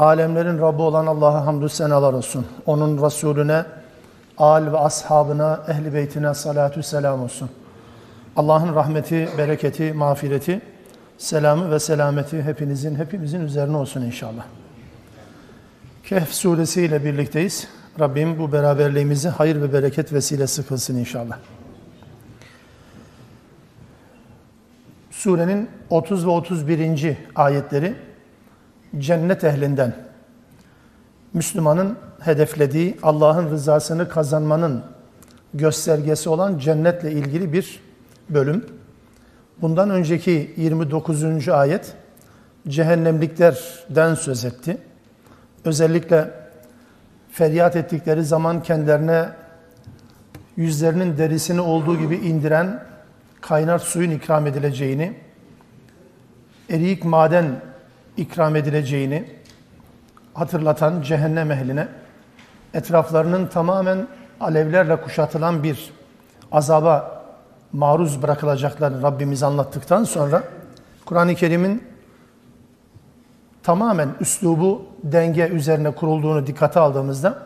Alemlerin Rabbi olan Allah'a hamdü senalar olsun. Onun Resulüne, al ve ashabına, ehli beytine salatü selam olsun. Allah'ın rahmeti, bereketi, mağfireti, selamı ve selameti hepinizin, hepimizin üzerine olsun inşallah. Kehf suresi ile birlikteyiz. Rabbim bu beraberliğimizi hayır ve bereket vesilesi kılsın inşallah. Surenin 30 ve 31. ayetleri cennet ehlinden Müslümanın hedeflediği Allah'ın rızasını kazanmanın göstergesi olan cennetle ilgili bir bölüm. Bundan önceki 29. ayet cehennemliklerden söz etti. Özellikle feryat ettikleri zaman kendilerine yüzlerinin derisini olduğu gibi indiren kaynar suyun ikram edileceğini, eriyik maden ikram edileceğini hatırlatan cehennem ehline etraflarının tamamen alevlerle kuşatılan bir azaba maruz bırakılacaklarını Rabbimiz anlattıktan sonra Kur'an-ı Kerim'in tamamen üslubu denge üzerine kurulduğunu dikkate aldığımızda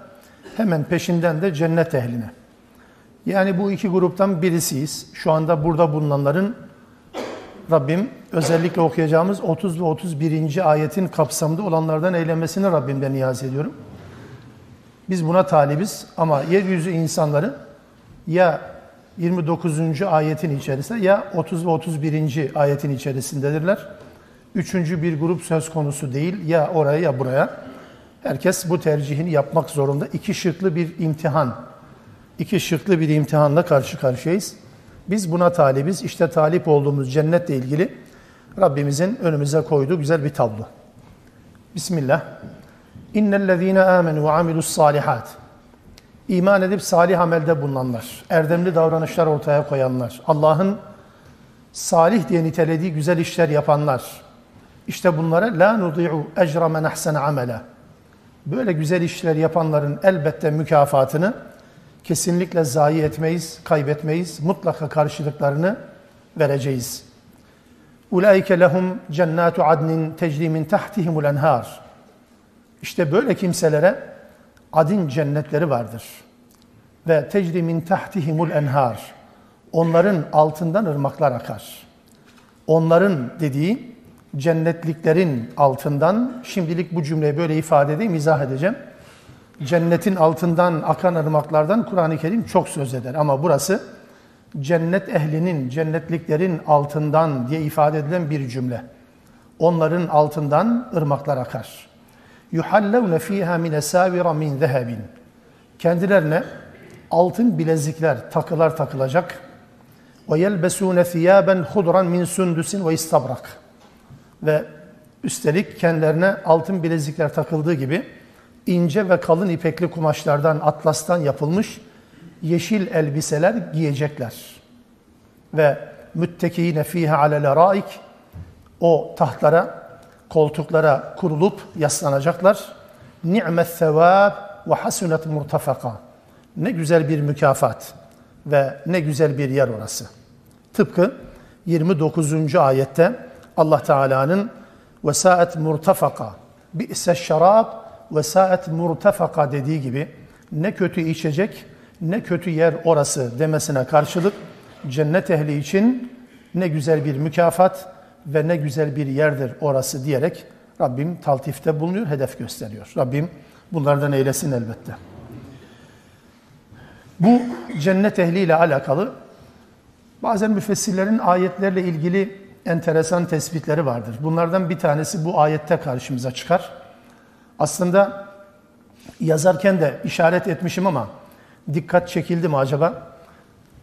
hemen peşinden de cennet ehline. Yani bu iki gruptan birisiyiz. Şu anda burada bulunanların Rabbim özellikle okuyacağımız 30 ve 31. ayetin kapsamında olanlardan eylemesini Rabbimden niyaz ediyorum. Biz buna talibiz ama yeryüzü insanları ya 29. ayetin içerisinde ya 30 ve 31. ayetin içerisindedirler. Üçüncü bir grup söz konusu değil ya oraya ya buraya. Herkes bu tercihini yapmak zorunda. İki şıklı bir imtihan. İki şıklı bir imtihanla karşı karşıyayız. Biz buna talibiz. İşte talip olduğumuz cennetle ilgili Rabbimizin önümüze koyduğu güzel bir tablo. Bismillah. İnnellezîne âmenû ve amilus salihat. İman edip salih amelde bulunanlar, erdemli davranışlar ortaya koyanlar, Allah'ın salih diye nitelediği güzel işler yapanlar. İşte bunlara la nudi'u ecra men ahsene amela. Böyle güzel işler yapanların elbette mükafatını kesinlikle zayi etmeyiz, kaybetmeyiz. Mutlaka karşılıklarını vereceğiz. Ulaike lehum cennatu adnin tecri min tahtihimul enhar. İşte böyle kimselere adin cennetleri vardır. Ve tecri min tahtihimul enhar. Onların altından ırmaklar akar. Onların dediği cennetliklerin altından, şimdilik bu cümleyi böyle ifade edeyim, izah edeceğim cennetin altından akan ırmaklardan Kur'an-ı Kerim çok söz eder. Ama burası cennet ehlinin, cennetliklerin altından diye ifade edilen bir cümle. Onların altından ırmaklar akar. يُحَلَّوْنَ ف۪يهَا مِنَ سَاوِرَ مِنْ ذَهَبٍ Kendilerine altın bilezikler, takılar takılacak. وَيَلْبَسُونَ ثِيَابًا خُضْرًا مِنْ سُنْدُسٍ وَاِسْتَبْرَقٍ Ve üstelik kendilerine altın bilezikler takıldığı gibi ince ve kalın ipekli kumaşlardan, atlastan yapılmış yeşil elbiseler giyecekler. Ve müttekine fiha alel araik o tahtlara, koltuklara kurulup yaslanacaklar. Ni'met sevab ve hasunet murtafaka. Ne güzel bir mükafat ve ne güzel bir yer orası. Tıpkı 29. ayette Allah Teala'nın vesaet murtafaka bi'se şarab ve saat murtefaka dediği gibi ne kötü içecek ne kötü yer orası demesine karşılık cennet ehli için ne güzel bir mükafat ve ne güzel bir yerdir orası diyerek Rabbim taltifte bulunuyor, hedef gösteriyor. Rabbim bunlardan eylesin elbette. Bu cennet ehliyle alakalı bazen müfessirlerin ayetlerle ilgili enteresan tespitleri vardır. Bunlardan bir tanesi bu ayette karşımıza çıkar. Aslında yazarken de işaret etmişim ama dikkat çekildi mi acaba?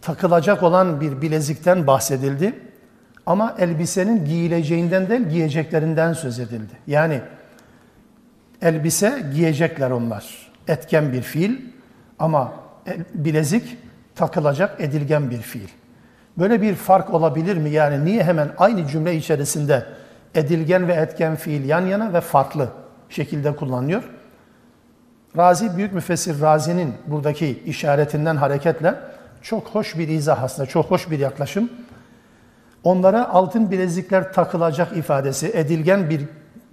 Takılacak olan bir bilezikten bahsedildi. Ama elbisenin giyileceğinden değil, giyeceklerinden söz edildi. Yani elbise giyecekler onlar. Etken bir fiil ama bilezik takılacak edilgen bir fiil. Böyle bir fark olabilir mi? Yani niye hemen aynı cümle içerisinde edilgen ve etken fiil yan yana ve farklı şekilde kullanılıyor? Razi, Büyük Müfessir Razi'nin buradaki işaretinden hareketle çok hoş bir izah aslında, çok hoş bir yaklaşım. Onlara altın bilezikler takılacak ifadesi, edilgen bir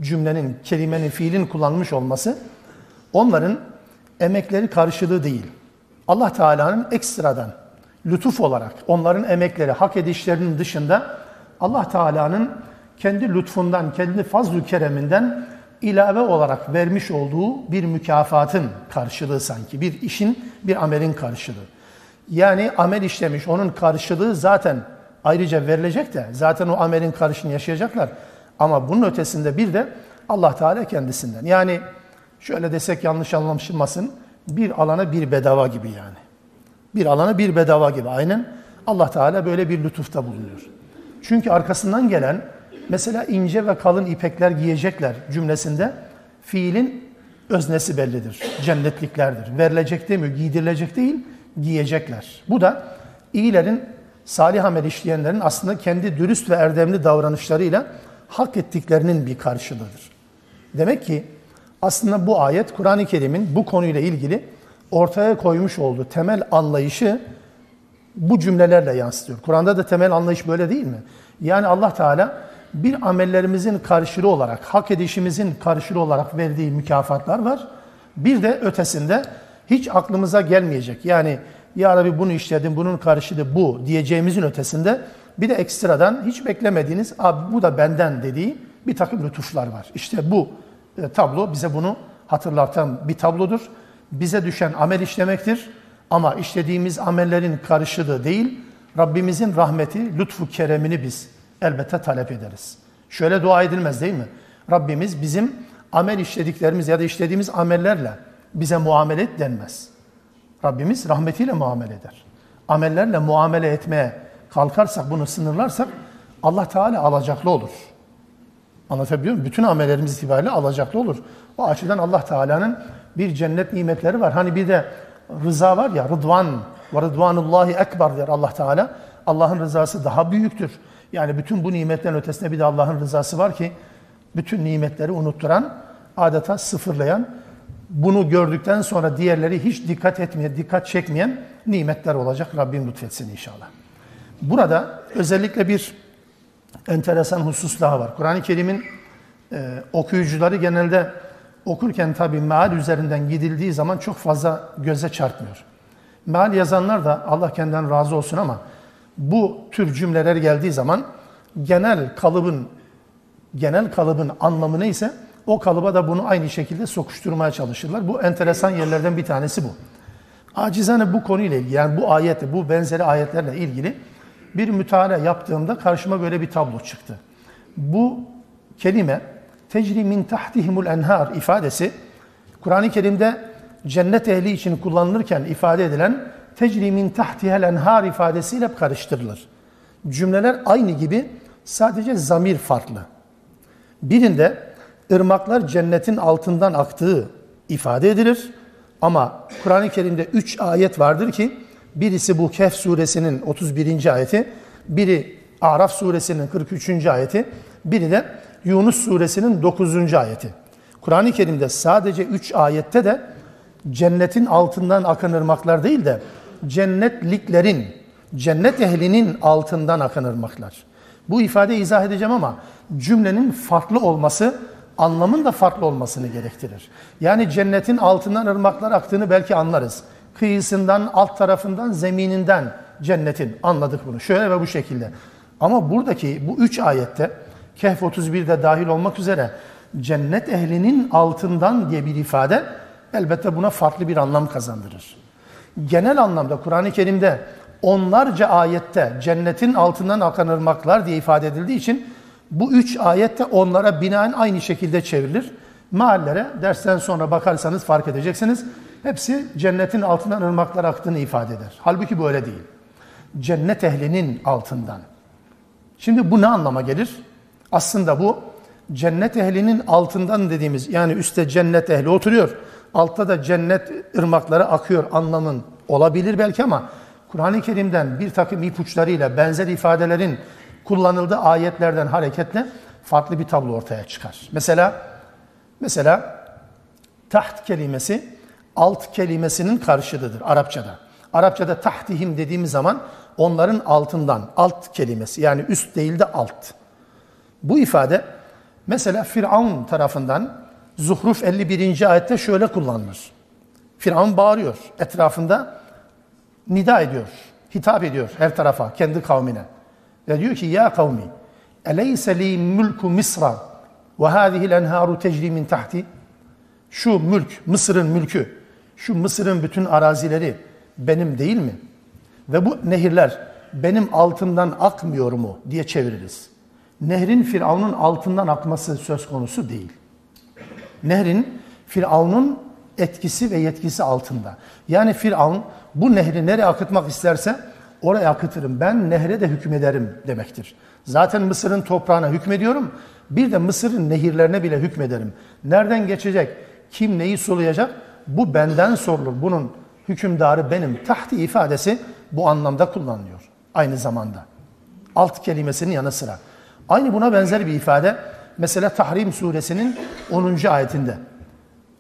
cümlenin, kelimenin, fiilin kullanılmış olması onların emekleri karşılığı değil. Allah Teala'nın ekstradan, lütuf olarak onların emekleri, hak edişlerinin dışında Allah Teala'nın kendi lütfundan, kendi fazl-ı kereminden ilave olarak vermiş olduğu bir mükafatın karşılığı sanki. Bir işin, bir amelin karşılığı. Yani amel işlemiş, onun karşılığı zaten ayrıca verilecek de zaten o amelin karşılığını yaşayacaklar. Ama bunun ötesinde bir de Allah Teala kendisinden. Yani şöyle desek yanlış anlaşılmasın. Bir alana bir bedava gibi yani. Bir alana bir bedava gibi. Aynen Allah Teala böyle bir lütufta bulunuyor. Çünkü arkasından gelen mesela ince ve kalın ipekler giyecekler cümlesinde fiilin öznesi bellidir. Cennetliklerdir. Verilecek demiyor, giydirilecek değil, giyecekler. Bu da iyilerin, salih amel işleyenlerin aslında kendi dürüst ve erdemli davranışlarıyla hak ettiklerinin bir karşılığıdır. Demek ki aslında bu ayet Kur'an-ı Kerim'in bu konuyla ilgili ortaya koymuş olduğu temel anlayışı bu cümlelerle yansıtıyor. Kur'an'da da temel anlayış böyle değil mi? Yani Allah Teala bir amellerimizin karşılığı olarak, hak edişimizin karşılığı olarak verdiği mükafatlar var. Bir de ötesinde hiç aklımıza gelmeyecek. Yani ya Rabbi bunu işledim, bunun karşılığı bu diyeceğimizin ötesinde bir de ekstradan hiç beklemediğiniz, abi bu da benden dediği bir takım lütuflar var. İşte bu e, tablo bize bunu hatırlatan bir tablodur. Bize düşen amel işlemektir. Ama işlediğimiz amellerin karşılığı değil, Rabbimizin rahmeti, lütfu, keremini biz elbette talep ederiz. Şöyle dua edilmez değil mi? Rabbimiz bizim amel işlediklerimiz ya da işlediğimiz amellerle bize muamele et denmez. Rabbimiz rahmetiyle muamele eder. Amellerle muamele etmeye kalkarsak, bunu sınırlarsak Allah Teala alacaklı olur. Anlatabiliyor muyum? Bütün amellerimiz itibariyle alacaklı olur. O açıdan Allah Teala'nın bir cennet nimetleri var. Hani bir de rıza var ya, rıdvan ve rıdvanullahi ekber der Allah Teala. Allah'ın rızası daha büyüktür. Yani bütün bu nimetlerin ötesinde bir de Allah'ın rızası var ki bütün nimetleri unutturan, adeta sıfırlayan, bunu gördükten sonra diğerleri hiç dikkat etmeyen, dikkat çekmeyen nimetler olacak. Rabbim lütfetsin inşallah. Burada özellikle bir enteresan husus daha var. Kur'an-ı Kerim'in e, okuyucuları genelde okurken tabii meal üzerinden gidildiği zaman çok fazla göze çarpmıyor. Meal yazanlar da Allah kendinden razı olsun ama bu tür cümleler geldiği zaman genel kalıbın genel kalıbın anlamı neyse o kalıba da bunu aynı şekilde sokuşturmaya çalışırlar. Bu enteresan yerlerden bir tanesi bu. Acizane bu konuyla ilgili yani bu ayette bu benzeri ayetlerle ilgili bir mütalaa yaptığımda karşıma böyle bir tablo çıktı. Bu kelime tecri min tahtihimul enhar ifadesi Kur'an-ı Kerim'de cennet ehli için kullanılırken ifade edilen tecri min tahtihel enhar ifadesiyle karıştırılır. Cümleler aynı gibi sadece zamir farklı. Birinde ırmaklar cennetin altından aktığı ifade edilir. Ama Kur'an-ı Kerim'de üç ayet vardır ki birisi bu Kehf suresinin 31. ayeti, biri Araf suresinin 43. ayeti, biri de Yunus suresinin 9. ayeti. Kur'an-ı Kerim'de sadece 3 ayette de cennetin altından akan ırmaklar değil de cennetliklerin, cennet ehlinin altından akan ırmaklar. Bu ifade izah edeceğim ama cümlenin farklı olması anlamın da farklı olmasını gerektirir. Yani cennetin altından ırmaklar aktığını belki anlarız. Kıyısından, alt tarafından, zemininden cennetin anladık bunu. Şöyle ve bu şekilde. Ama buradaki bu üç ayette Kehf 31'de dahil olmak üzere cennet ehlinin altından diye bir ifade elbette buna farklı bir anlam kazandırır. Genel anlamda Kur'an-ı Kerim'de onlarca ayette cennetin altından akan ırmaklar diye ifade edildiği için bu üç ayette onlara binaen aynı şekilde çevrilir. Mahallere dersten sonra bakarsanız fark edeceksiniz. Hepsi cennetin altından ırmaklar aktığını ifade eder. Halbuki böyle değil. Cennet ehlinin altından. Şimdi bu ne anlama gelir? Aslında bu cennet ehlinin altından dediğimiz yani üstte cennet ehli oturuyor. Altta da cennet ırmakları akıyor anlamın olabilir belki ama Kur'an-ı Kerim'den bir takım ipuçlarıyla benzer ifadelerin kullanıldığı ayetlerden hareketle farklı bir tablo ortaya çıkar. Mesela mesela taht kelimesi alt kelimesinin karşılığıdır Arapçada. Arapçada tahtihim dediğimiz zaman onların altından alt kelimesi yani üst değil de alt. Bu ifade mesela Firavun tarafından Zuhruf 51. ayette şöyle kullanılır. Firavun bağırıyor etrafında nida ediyor, hitap ediyor her tarafa, kendi kavmine. Ve diyor ki ya kavmi eleyse li mülku Misra ve hâzihil enhâru tecri min tahti şu mülk, Mısır'ın mülkü, şu Mısır'ın bütün arazileri benim değil mi? Ve bu nehirler benim altından akmıyor mu diye çeviririz. Nehrin Firavun'un altından akması söz konusu değil. Nehrin Firavun'un etkisi ve yetkisi altında. Yani Firavun bu nehri nereye akıtmak isterse oraya akıtırım. Ben nehre de hükmederim demektir. Zaten Mısır'ın toprağına hükmediyorum. Bir de Mısır'ın nehirlerine bile hükmederim. Nereden geçecek? Kim neyi sulayacak? Bu benden sorulur. Bunun hükümdarı benim. Tahti ifadesi bu anlamda kullanılıyor. Aynı zamanda. Alt kelimesinin yanı sıra. Aynı buna benzer bir ifade. Mesela Tahrim suresinin 10. ayetinde.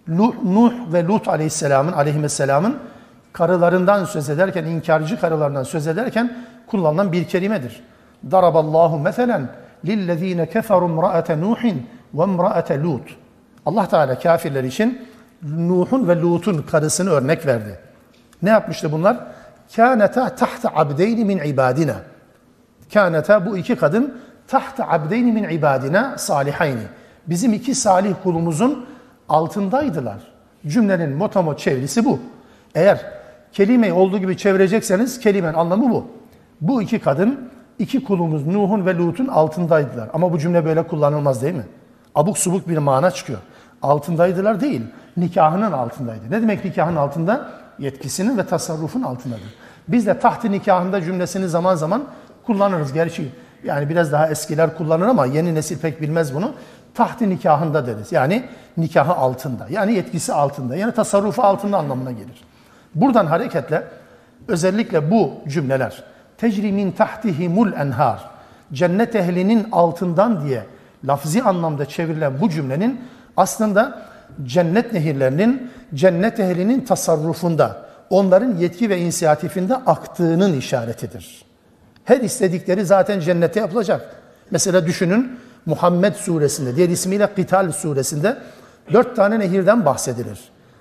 Nuh ve Lut aleyhisselamın, aleyhisselamın karılarından söz ederken, inkarcı karılarından söz ederken kullanılan bir kelimedir. Daraballahu meselen lillezine keferu imra'ate Nuhin ve imra'ate Lut. Allah Teala kafirler için Nuh'un ve Lut'un karısını örnek verdi. Ne yapmıştı bunlar? Kâneta tahta abdeyni min ibadina. Kâneta bu iki kadın tahta abdeyni min ibadina salihayni. Bizim iki salih kulumuzun altındaydılar. Cümlenin motamot çevirisi bu. Eğer kelimeyi olduğu gibi çevirecekseniz kelimenin anlamı bu. Bu iki kadın iki kulumuz Nuh'un ve Lut'un altındaydılar. Ama bu cümle böyle kullanılmaz değil mi? Abuk subuk bir mana çıkıyor. Altındaydılar değil, nikahının altındaydı. Ne demek nikahın altında? Yetkisinin ve tasarrufun altındadır. Biz de tahtı nikahında cümlesini zaman zaman kullanırız. Gerçi yani biraz daha eskiler kullanır ama yeni nesil pek bilmez bunu. Tahtı nikahında deriz. Yani nikahı altında. Yani yetkisi altında. Yani tasarrufu altında anlamına gelir. Buradan hareketle özellikle bu cümleler tecri min tahtihimul enhar cennet ehlinin altından diye lafzi anlamda çevrilen bu cümlenin aslında cennet nehirlerinin cennet ehlinin tasarrufunda, onların yetki ve inisiyatifinde aktığının işaretidir. Her istedikleri zaten cennete yapılacak. Mesela düşünün Muhammed suresinde, diğer ismiyle Kital suresinde dört tane nehirden bahsedilir.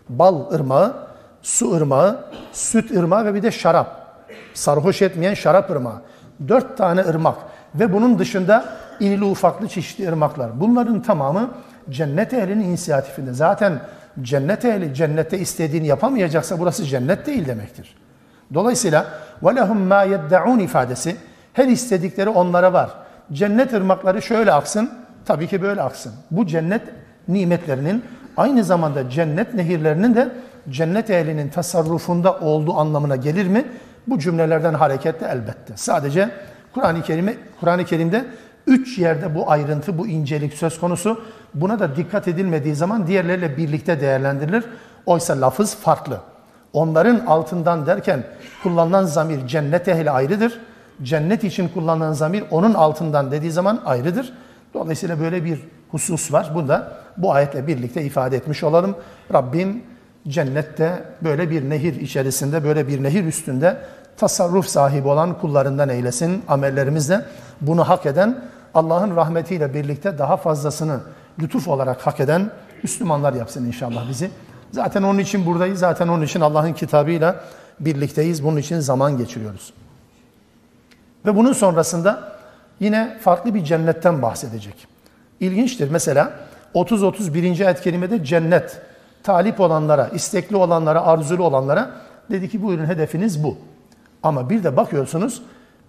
Bal ırmağı, su ırmağı, süt ırmağı ve bir de şarap. Sarhoş etmeyen şarap ırmağı. Dört tane ırmak ve bunun dışında inili ufaklı çeşitli ırmaklar. Bunların tamamı cennet ehlinin inisiyatifinde. Zaten cennet ehli cennette istediğini yapamayacaksa burası cennet değil demektir. Dolayısıyla وَلَهُمْ مَا يَدَّعُونَ ifadesi her istedikleri onlara var. Cennet ırmakları şöyle aksın, tabii ki böyle aksın. Bu cennet nimetlerinin aynı zamanda cennet nehirlerinin de cennet ehlinin tasarrufunda olduğu anlamına gelir mi? Bu cümlelerden hareketle elbette. Sadece Kur'an-ı Kerim'e Kur'an-ı Kerim'de üç yerde bu ayrıntı, bu incelik söz konusu. Buna da dikkat edilmediği zaman diğerleriyle birlikte değerlendirilir. Oysa lafız farklı. Onların altından derken kullanılan zamir cennet ehli ayrıdır. Cennet için kullanılan zamir onun altından dediği zaman ayrıdır. Dolayısıyla böyle bir husus var. Bunu da bu ayetle birlikte ifade etmiş olalım. Rabbim cennette böyle bir nehir içerisinde, böyle bir nehir üstünde tasarruf sahibi olan kullarından eylesin. Amellerimizle bunu hak eden, Allah'ın rahmetiyle birlikte daha fazlasını lütuf olarak hak eden Müslümanlar yapsın inşallah bizi. Zaten onun için buradayız. Zaten onun için Allah'ın kitabıyla birlikteyiz. Bunun için zaman geçiriyoruz. Ve bunun sonrasında yine farklı bir cennetten bahsedecek. İlginçtir. Mesela 30-31. ayet kelimede cennet, talip olanlara, istekli olanlara, arzulu olanlara dedi ki buyurun hedefiniz bu. Ama bir de bakıyorsunuz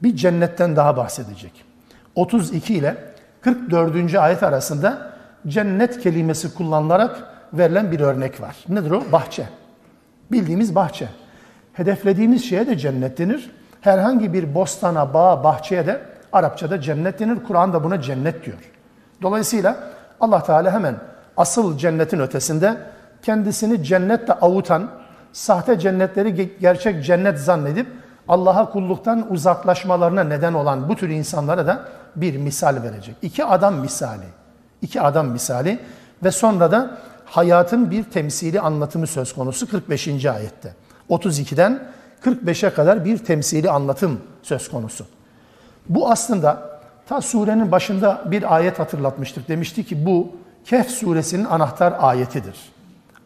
bir cennetten daha bahsedecek. 32 ile 44. ayet arasında cennet kelimesi kullanılarak verilen bir örnek var. Nedir o? Bahçe. Bildiğimiz bahçe. Hedeflediğimiz şeye de cennet denir. Herhangi bir bostana, bağa, bahçeye de Arapçada cennet denir. Kur'an da buna cennet diyor. Dolayısıyla Allah Teala hemen asıl cennetin ötesinde kendisini cennetle avutan, sahte cennetleri gerçek cennet zannedip Allah'a kulluktan uzaklaşmalarına neden olan bu tür insanlara da bir misal verecek. İki adam misali. İki adam misali ve sonra da hayatın bir temsili anlatımı söz konusu 45. ayette. 32'den 45'e kadar bir temsili anlatım söz konusu. Bu aslında ta surenin başında bir ayet hatırlatmıştık. Demişti ki bu Kehf suresinin anahtar ayetidir.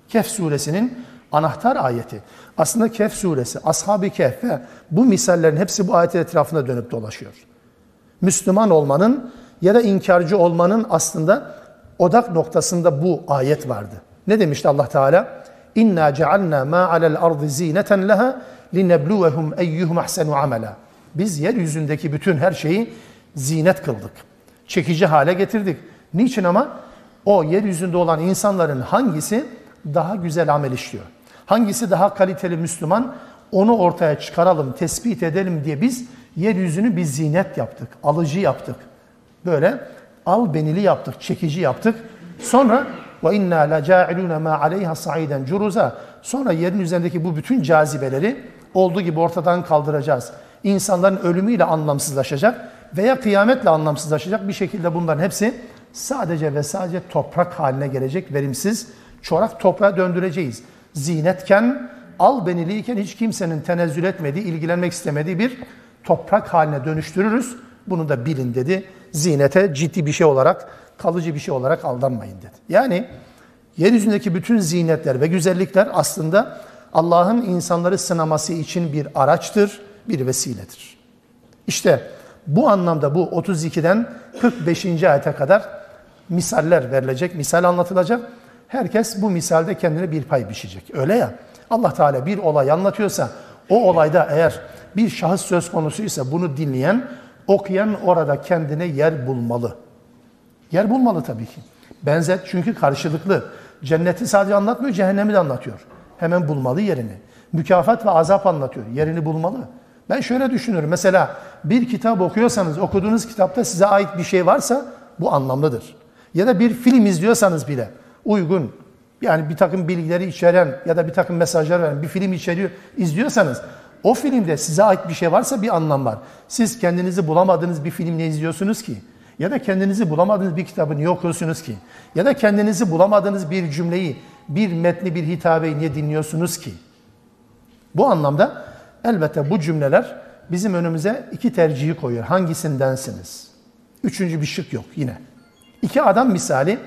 Kehf suresinin anahtar ayeti. Aslında Kehf suresi, Ashab-ı Kehf ve bu misallerin hepsi bu ayetin etrafında dönüp dolaşıyor. Müslüman olmanın ya da inkarcı olmanın aslında odak noktasında bu ayet vardı. Ne demişti Allah Teala? İnna cealna ma alel ardı zineten leha linebluwehum eyyuhum ahsenu amela. Biz yeryüzündeki bütün her şeyi zinet kıldık. Çekici hale getirdik. Niçin ama? O yeryüzünde olan insanların hangisi daha güzel amel işliyor? Hangisi daha kaliteli Müslüman? Onu ortaya çıkaralım, tespit edelim diye biz yeryüzünü bir zinet yaptık, alıcı yaptık. Böyle al benili yaptık, çekici yaptık. Sonra ve inna la ca'iluna ma aleyha sa'iden curuza. Sonra yerin üzerindeki bu bütün cazibeleri olduğu gibi ortadan kaldıracağız. İnsanların ölümüyle anlamsızlaşacak veya kıyametle anlamsızlaşacak bir şekilde bunların hepsi sadece ve sadece toprak haline gelecek verimsiz çorak toprağa döndüreceğiz. Zinetken, al beniliyken hiç kimsenin tenezzül etmediği, ilgilenmek istemediği bir toprak haline dönüştürürüz. Bunu da bilin dedi. Zinete ciddi bir şey olarak, kalıcı bir şey olarak aldanmayın dedi. Yani yeryüzündeki bütün zinetler ve güzellikler aslında Allah'ın insanları sınaması için bir araçtır, bir vesiledir. İşte bu anlamda bu 32'den 45. ayete kadar misaller verilecek, misal anlatılacak. Herkes bu misalde kendine bir pay biçecek. Öyle ya. Allah Teala bir olay anlatıyorsa o olayda eğer bir şahıs söz konusuysa bunu dinleyen, okuyan orada kendine yer bulmalı. Yer bulmalı tabii ki. Benzet çünkü karşılıklı. Cenneti sadece anlatmıyor, cehennemi de anlatıyor. Hemen bulmalı yerini. Mükafat ve azap anlatıyor. Yerini bulmalı. Ben şöyle düşünüyorum. Mesela bir kitap okuyorsanız, okuduğunuz kitapta size ait bir şey varsa bu anlamlıdır. Ya da bir film izliyorsanız bile uygun, yani bir takım bilgileri içeren ya da bir takım mesajlar veren bir film içeriyor, izliyorsanız o filmde size ait bir şey varsa bir anlam var. Siz kendinizi bulamadığınız bir film ne izliyorsunuz ki? Ya da kendinizi bulamadığınız bir kitabı niye okuyorsunuz ki? Ya da kendinizi bulamadığınız bir cümleyi, bir metni, bir hitabeyi niye dinliyorsunuz ki? Bu anlamda elbette bu cümleler bizim önümüze iki tercihi koyuyor. Hangisindensiniz? Üçüncü bir şık yok yine. İki adam misali.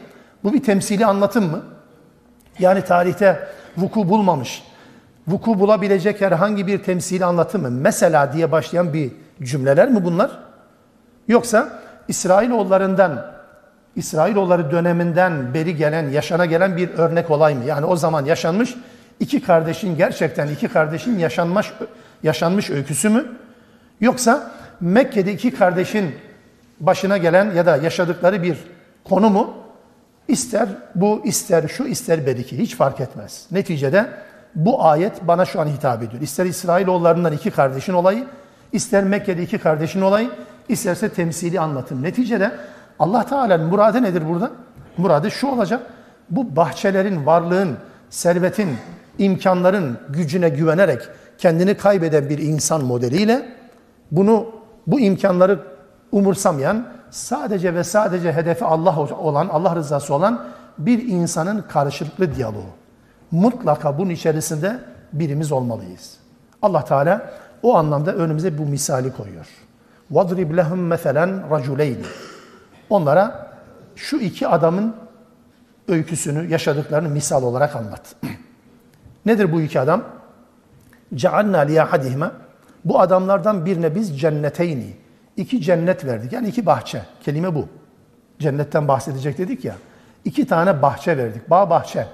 Bu bir temsili anlatım mı? Yani tarihte vuku bulmamış, vuku bulabilecek herhangi bir temsili anlatım mı? Mesela diye başlayan bir cümleler mi bunlar? Yoksa İsrailoğullarından, İsrailoğulları döneminden beri gelen, yaşana gelen bir örnek olay mı? Yani o zaman yaşanmış iki kardeşin gerçekten iki kardeşin yaşanmış yaşanmış öyküsü mü? Yoksa Mekke'de iki kardeşin başına gelen ya da yaşadıkları bir konu mu? İster bu, ister şu, ister beriki hiç fark etmez. Neticede bu ayet bana şu an hitap ediyor. İster İsrailoğullarından iki kardeşin olayı, ister Mekke'de iki kardeşin olayı, isterse temsili anlatım. Neticede Allah Teala'nın muradı nedir burada? Muradı şu olacak. Bu bahçelerin, varlığın, servetin, imkanların gücüne güvenerek kendini kaybeden bir insan modeliyle bunu bu imkanları umursamayan sadece ve sadece hedefi Allah olan, Allah rızası olan bir insanın karşılıklı diyaloğu Mutlaka bunun içerisinde birimiz olmalıyız. Allah Teala o anlamda önümüze bu misali koyuyor. وَضْرِبْ لَهُمْ مَثَلًا رَجُلَيْنِ Onlara şu iki adamın öyküsünü, yaşadıklarını misal olarak anlat. Nedir bu iki adam? جَعَلْنَا لِيَحَدِهِمَا Bu adamlardan birine biz cenneteyni, iki cennet verdik. Yani iki bahçe. Kelime bu. Cennetten bahsedecek dedik ya. İki tane bahçe verdik. Bağ bahçe.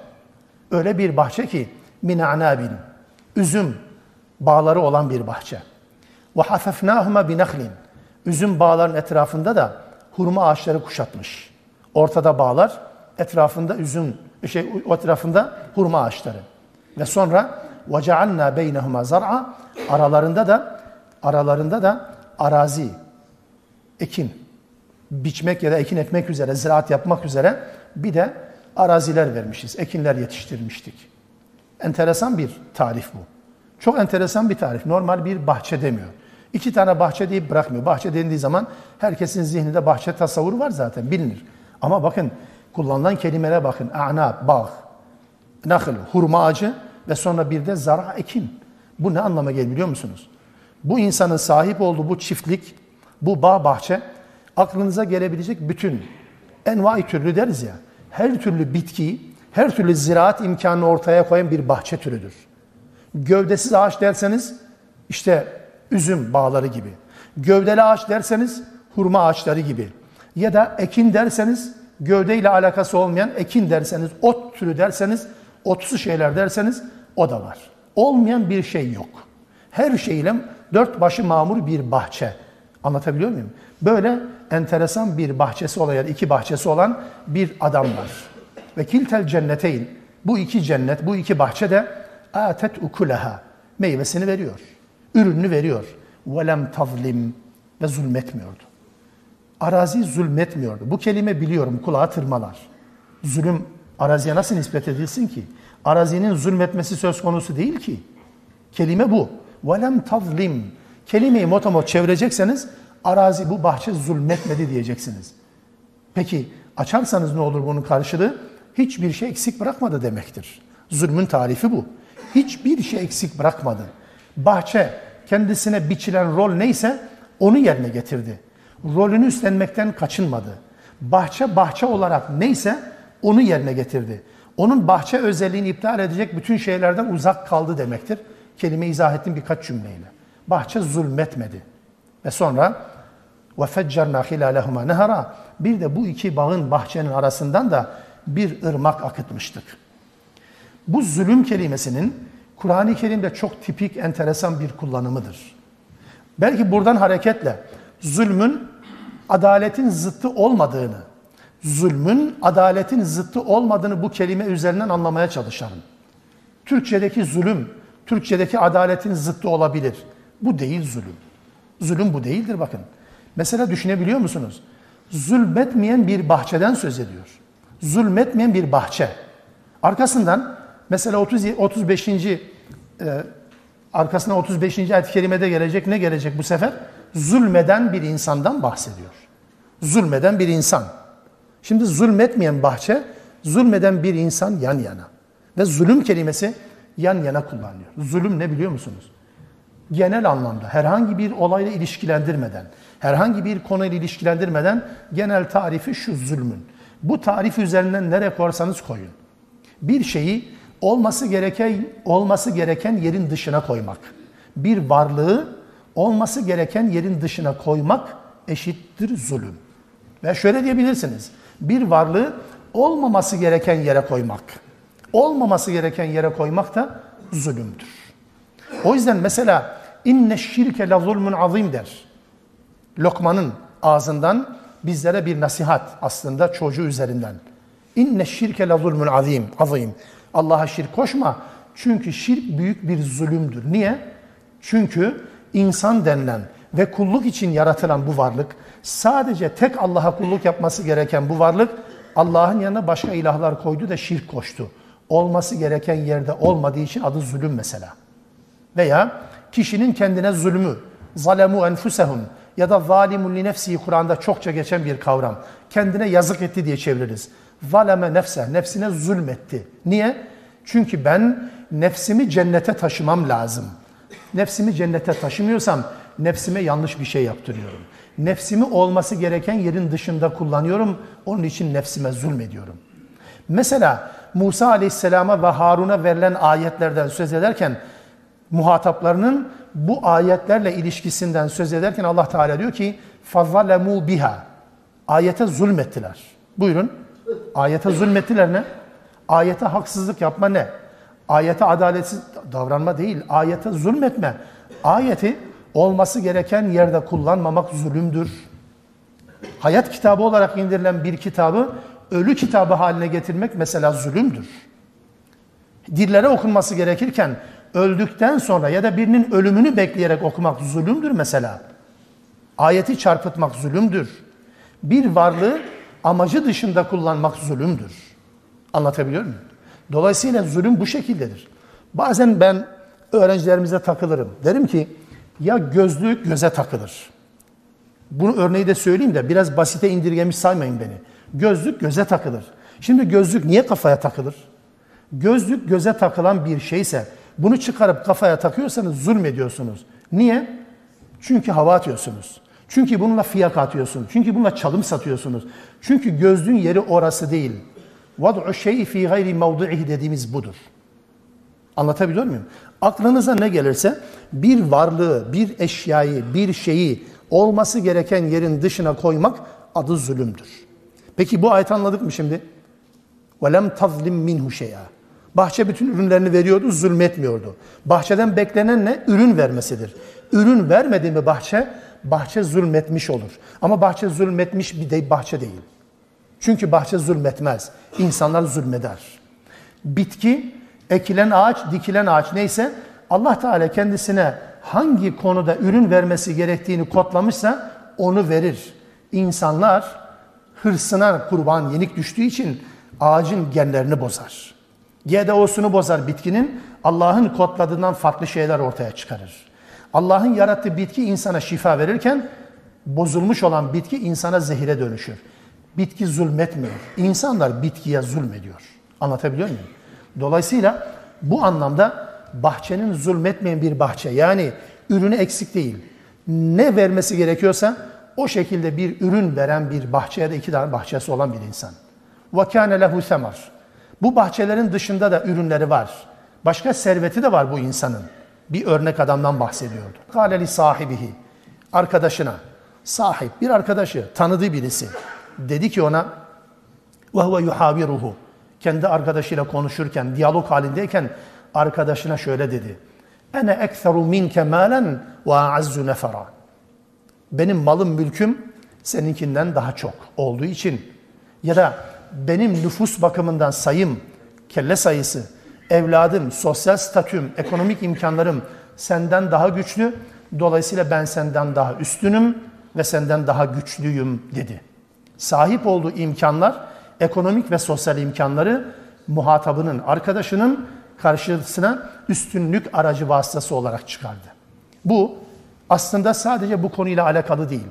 Öyle bir bahçe ki min. Üzüm bağları olan bir bahçe. Ve hafefnahuma bi nahlin. Üzüm bağların etrafında da hurma ağaçları kuşatmış. Ortada bağlar, etrafında üzüm şey etrafında hurma ağaçları. Ve sonra cealna beynehuma zar'a aralarında da aralarında da arazi ekin biçmek ya da ekin ekmek üzere, ziraat yapmak üzere bir de araziler vermişiz, ekinler yetiştirmiştik. Enteresan bir tarif bu. Çok enteresan bir tarif. Normal bir bahçe demiyor. İki tane bahçe deyip bırakmıyor. Bahçe dendiği zaman herkesin zihninde bahçe tasavvuru var zaten bilinir. Ama bakın kullanılan kelimelere bakın. A'na, bağ, nahl, hurma ağacı ve sonra bir de zara, ekin. Bu ne anlama geliyor biliyor musunuz? Bu insanın sahip olduğu bu çiftlik, bu bağ bahçe aklınıza gelebilecek bütün envai türlü deriz ya. Her türlü bitkiyi, her türlü ziraat imkanını ortaya koyan bir bahçe türüdür. Gövdesiz ağaç derseniz işte üzüm bağları gibi. Gövdeli ağaç derseniz hurma ağaçları gibi. Ya da ekin derseniz gövdeyle alakası olmayan ekin derseniz, ot türü derseniz, otsu şeyler derseniz o da var. Olmayan bir şey yok. Her şeyle dört başı mamur bir bahçe. Anlatabiliyor muyum? Böyle enteresan bir bahçesi olan ya iki bahçesi olan bir adam var. Ve kiltel cenneteyn. Bu iki cennet, bu iki bahçe de atet ukulaha. Meyvesini veriyor. Ürününü veriyor. Velem tazlim ve zulmetmiyordu. Arazi zulmetmiyordu. Bu kelime biliyorum kulağa tırmalar. Zulüm araziye nasıl nispet edilsin ki? Arazinin zulmetmesi söz konusu değil ki. Kelime bu. Velem tazlim. Kelimeyi motomot çevirecekseniz arazi bu bahçe zulmetmedi diyeceksiniz. Peki açarsanız ne olur bunun karşılığı? Hiçbir şey eksik bırakmadı demektir. Zulmün tarifi bu. Hiçbir şey eksik bırakmadı. Bahçe kendisine biçilen rol neyse onu yerine getirdi. Rolünü üstlenmekten kaçınmadı. Bahçe bahçe olarak neyse onu yerine getirdi. Onun bahçe özelliğini iptal edecek bütün şeylerden uzak kaldı demektir. Kelime izah ettim birkaç cümleyle. Bahçe zulmetmedi. Ve sonra وَفَجَّرْنَا خِلَالَهُمَا nehara Bir de bu iki bağın bahçenin arasından da bir ırmak akıtmıştık. Bu zulüm kelimesinin Kur'an-ı Kerim'de çok tipik, enteresan bir kullanımıdır. Belki buradan hareketle zulmün adaletin zıttı olmadığını, zulmün adaletin zıttı olmadığını bu kelime üzerinden anlamaya çalışalım. Türkçedeki zulüm, Türkçedeki adaletin zıttı olabilir. Bu değil zulüm. Zulüm bu değildir bakın. Mesela düşünebiliyor musunuz? Zulmetmeyen bir bahçeden söz ediyor. Zulmetmeyen bir bahçe. Arkasından mesela 30, 35. E, arkasına 35. ayet-i kerimede gelecek ne gelecek bu sefer? Zulmeden bir insandan bahsediyor. Zulmeden bir insan. Şimdi zulmetmeyen bahçe, zulmeden bir insan yan yana. Ve zulüm kelimesi yan yana kullanılıyor. Zulüm ne biliyor musunuz? Genel anlamda herhangi bir olayla ilişkilendirmeden, herhangi bir konuyla ilişkilendirmeden genel tarifi şu zulmün. Bu tarif üzerinden nereye koyarsanız koyun. Bir şeyi olması gereken olması gereken yerin dışına koymak. Bir varlığı olması gereken yerin dışına koymak eşittir zulüm. Ve şöyle diyebilirsiniz. Bir varlığı olmaması gereken yere koymak. Olmaması gereken yere koymak da zulümdür. O yüzden mesela inne şirke la zulmun azim der. Lokman'ın ağzından bizlere bir nasihat aslında çocuğu üzerinden. İnne şirke la zulmun azim. azim. Allah'a şirk koşma. Çünkü şirk büyük bir zulümdür. Niye? Çünkü insan denilen ve kulluk için yaratılan bu varlık, sadece tek Allah'a kulluk yapması gereken bu varlık, Allah'ın yanına başka ilahlar koydu da şirk koştu. Olması gereken yerde olmadığı için adı zulüm mesela. Veya kişinin kendine zulmü, zalemu enfusehum ya da zalimun li nefsihi Kur'an'da çokça geçen bir kavram. Kendine yazık etti diye çeviririz. Zaleme nefse, nefsine zulmetti. Niye? Çünkü ben nefsimi cennete taşımam lazım. Nefsimi cennete taşımıyorsam nefsime yanlış bir şey yaptırıyorum. Nefsimi olması gereken yerin dışında kullanıyorum. Onun için nefsime zulmediyorum. Mesela Musa Aleyhisselam'a ve Harun'a verilen ayetlerden söz ederken muhataplarının bu ayetlerle ilişkisinden söz ederken Allah Teala diyor ki فَظَّلَمُوا biha Ayete zulmettiler. Buyurun. Ayete zulmettiler ne? Ayete haksızlık yapma ne? Ayete adaletsiz davranma değil. Ayete zulmetme. Ayeti olması gereken yerde kullanmamak zulümdür. Hayat kitabı olarak indirilen bir kitabı ölü kitabı haline getirmek mesela zulümdür. Dillere okunması gerekirken öldükten sonra ya da birinin ölümünü bekleyerek okumak zulümdür mesela. Ayeti çarpıtmak zulümdür. Bir varlığı amacı dışında kullanmak zulümdür. Anlatabiliyor muyum? Dolayısıyla zulüm bu şekildedir. Bazen ben öğrencilerimize takılırım. Derim ki ya gözlük göze takılır. Bunu örneği de söyleyeyim de biraz basite indirgemiş saymayın beni. Gözlük göze takılır. Şimdi gözlük niye kafaya takılır? Gözlük göze takılan bir şeyse bunu çıkarıp kafaya takıyorsanız zulmediyorsunuz. Niye? Çünkü hava atıyorsunuz. Çünkü bununla fiyaka atıyorsunuz. Çünkü bununla çalım satıyorsunuz. Çünkü gözlüğün yeri orası değil. Vad'u şey'i fi gayri mevdu'ihi dediğimiz budur. Anlatabiliyor muyum? Aklınıza ne gelirse bir varlığı, bir eşyayı, bir şeyi olması gereken yerin dışına koymak adı zulümdür. Peki bu ayet anladık mı şimdi? وَلَمْ تَظْلِمْ مِنْهُ شَيْئًا Bahçe bütün ürünlerini veriyordu, zulmetmiyordu. Bahçeden beklenen ne? Ürün vermesidir. Ürün vermedi mi bahçe, bahçe zulmetmiş olur. Ama bahçe zulmetmiş bir de bahçe değil. Çünkü bahçe zulmetmez. İnsanlar zulmeder. Bitki, ekilen ağaç, dikilen ağaç neyse Allah Teala kendisine hangi konuda ürün vermesi gerektiğini kodlamışsa onu verir. İnsanlar hırsına kurban yenik düştüğü için ağacın genlerini bozar. GDO'sunu bozar bitkinin. Allah'ın kodladığından farklı şeyler ortaya çıkarır. Allah'ın yarattığı bitki insana şifa verirken bozulmuş olan bitki insana zehire dönüşür. Bitki zulmetmiyor. İnsanlar bitkiye zulmediyor. Anlatabiliyor muyum? Dolayısıyla bu anlamda bahçenin zulmetmeyen bir bahçe yani ürünü eksik değil. Ne vermesi gerekiyorsa o şekilde bir ürün veren bir bahçeye de iki tane bahçesi olan bir insan. وَكَانَ لَهُ ثَمَرٍ bu bahçelerin dışında da ürünleri var. Başka serveti de var bu insanın. Bir örnek adamdan bahsediyordu. Kaleli sahibihi, arkadaşına, sahip bir arkadaşı, tanıdığı birisi. Dedi ki ona, ve huve yuhaviruhu. Kendi arkadaşıyla konuşurken, diyalog halindeyken arkadaşına şöyle dedi. Ene ekseru minke malen ve azzu nefera. Benim malım mülküm seninkinden daha çok olduğu için ya da benim nüfus bakımından sayım, kelle sayısı, evladım, sosyal statüm, ekonomik imkanlarım senden daha güçlü. Dolayısıyla ben senden daha üstünüm ve senden daha güçlüyüm dedi. Sahip olduğu imkanlar, ekonomik ve sosyal imkanları muhatabının, arkadaşının karşısına üstünlük aracı vasıtası olarak çıkardı. Bu aslında sadece bu konuyla alakalı değil.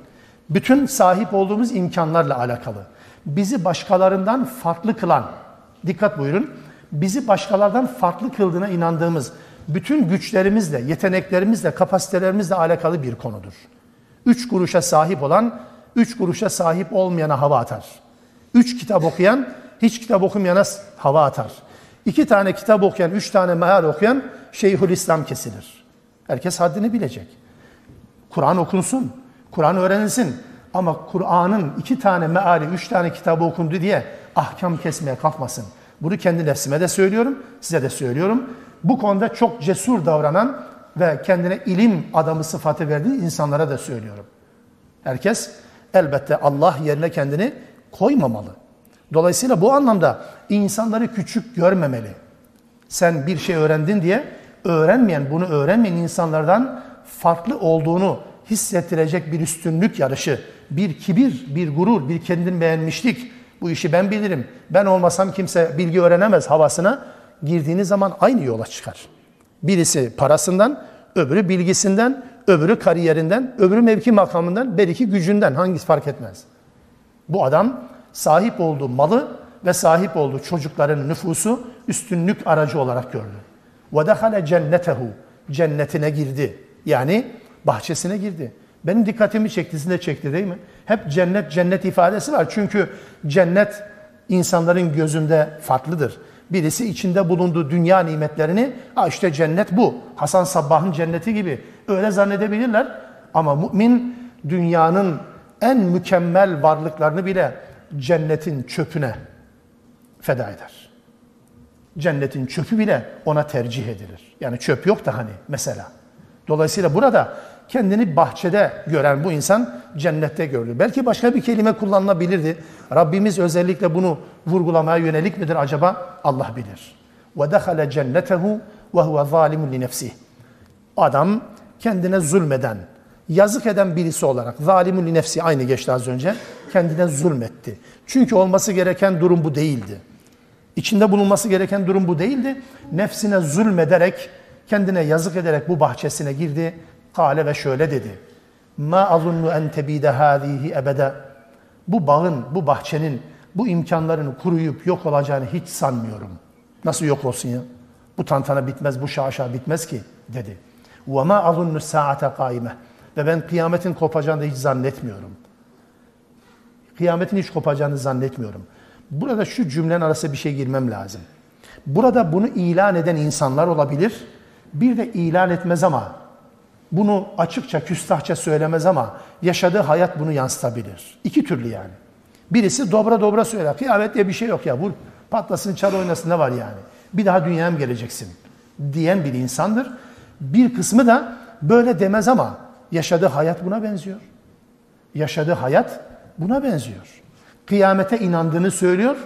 Bütün sahip olduğumuz imkanlarla alakalı. Bizi başkalarından farklı kılan, dikkat buyurun, bizi başkalardan farklı kıldığına inandığımız bütün güçlerimizle, yeteneklerimizle, kapasitelerimizle alakalı bir konudur. Üç kuruşa sahip olan, üç kuruşa sahip olmayana hava atar. Üç kitap okuyan, hiç kitap okumayana hava atar. İki tane kitap okuyan, üç tane meal okuyan Şeyhülislam kesilir. Herkes haddini bilecek. Kur'an okunsun, Kur'an öğrenilsin. Ama Kur'an'ın iki tane meali, üç tane kitabı okundu diye ahkam kesmeye kalkmasın. Bunu kendi nefsime de söylüyorum, size de söylüyorum. Bu konuda çok cesur davranan ve kendine ilim adamı sıfatı verdiği insanlara da söylüyorum. Herkes elbette Allah yerine kendini koymamalı. Dolayısıyla bu anlamda insanları küçük görmemeli. Sen bir şey öğrendin diye öğrenmeyen, bunu öğrenmeyen insanlardan farklı olduğunu hissettirecek bir üstünlük yarışı, bir kibir, bir gurur, bir kendini beğenmişlik, bu işi ben bilirim, ben olmasam kimse bilgi öğrenemez havasına girdiğiniz zaman aynı yola çıkar. Birisi parasından, öbürü bilgisinden, öbürü kariyerinden, öbürü mevki makamından, belki gücünden hangisi fark etmez. Bu adam sahip olduğu malı ve sahip olduğu çocukların nüfusu üstünlük aracı olarak gördü. وَدَخَلَ cennetehu Cennetine girdi. Yani bahçesine girdi. Benim dikkatimi çekti, de çekti değil mi? Hep cennet, cennet ifadesi var. Çünkü cennet insanların gözünde farklıdır. Birisi içinde bulunduğu dünya nimetlerini, ha işte cennet bu. Hasan Sabbah'ın cenneti gibi öyle zannedebilirler. Ama mümin dünyanın en mükemmel varlıklarını bile cennetin çöpüne feda eder. Cennetin çöpü bile ona tercih edilir. Yani çöp yok da hani mesela. Dolayısıyla burada kendini bahçede gören bu insan cennette gördü. Belki başka bir kelime kullanılabilirdi. Rabbimiz özellikle bunu vurgulamaya yönelik midir acaba? Allah bilir. Dehale cennetehu ve huve zalimun li. Adam kendine zulmeden, yazık eden birisi olarak zalimün nefsi aynı geçti az önce kendine zulmetti. Çünkü olması gereken durum bu değildi. İçinde bulunması gereken durum bu değildi. Nefsine zulmederek, kendine yazık ederek bu bahçesine girdi. Kale ve şöyle dedi. Ma azunnu en tebide hadihi ebede. Bu bağın, bu bahçenin, bu imkanların kuruyup yok olacağını hiç sanmıyorum. Nasıl yok olsun ya? Bu tantana bitmez, bu şaşa bitmez ki dedi. Ve ma azunnu saate kaime. Ve ben kıyametin kopacağını hiç zannetmiyorum. Kıyametin hiç kopacağını zannetmiyorum. Burada şu cümlenin arasında bir şey girmem lazım. Burada bunu ilan eden insanlar olabilir. Bir de ilan etmez ama bunu açıkça küstahça söylemez ama yaşadığı hayat bunu yansıtabilir. İki türlü yani. Birisi dobra dobra söyler. Kıyamet diye bir şey yok ya. Vur patlasın çal oynasın ne var yani. Bir daha dünyaya mı geleceksin? Diyen bir insandır. Bir kısmı da böyle demez ama yaşadığı hayat buna benziyor. Yaşadığı hayat buna benziyor. Kıyamete inandığını söylüyor.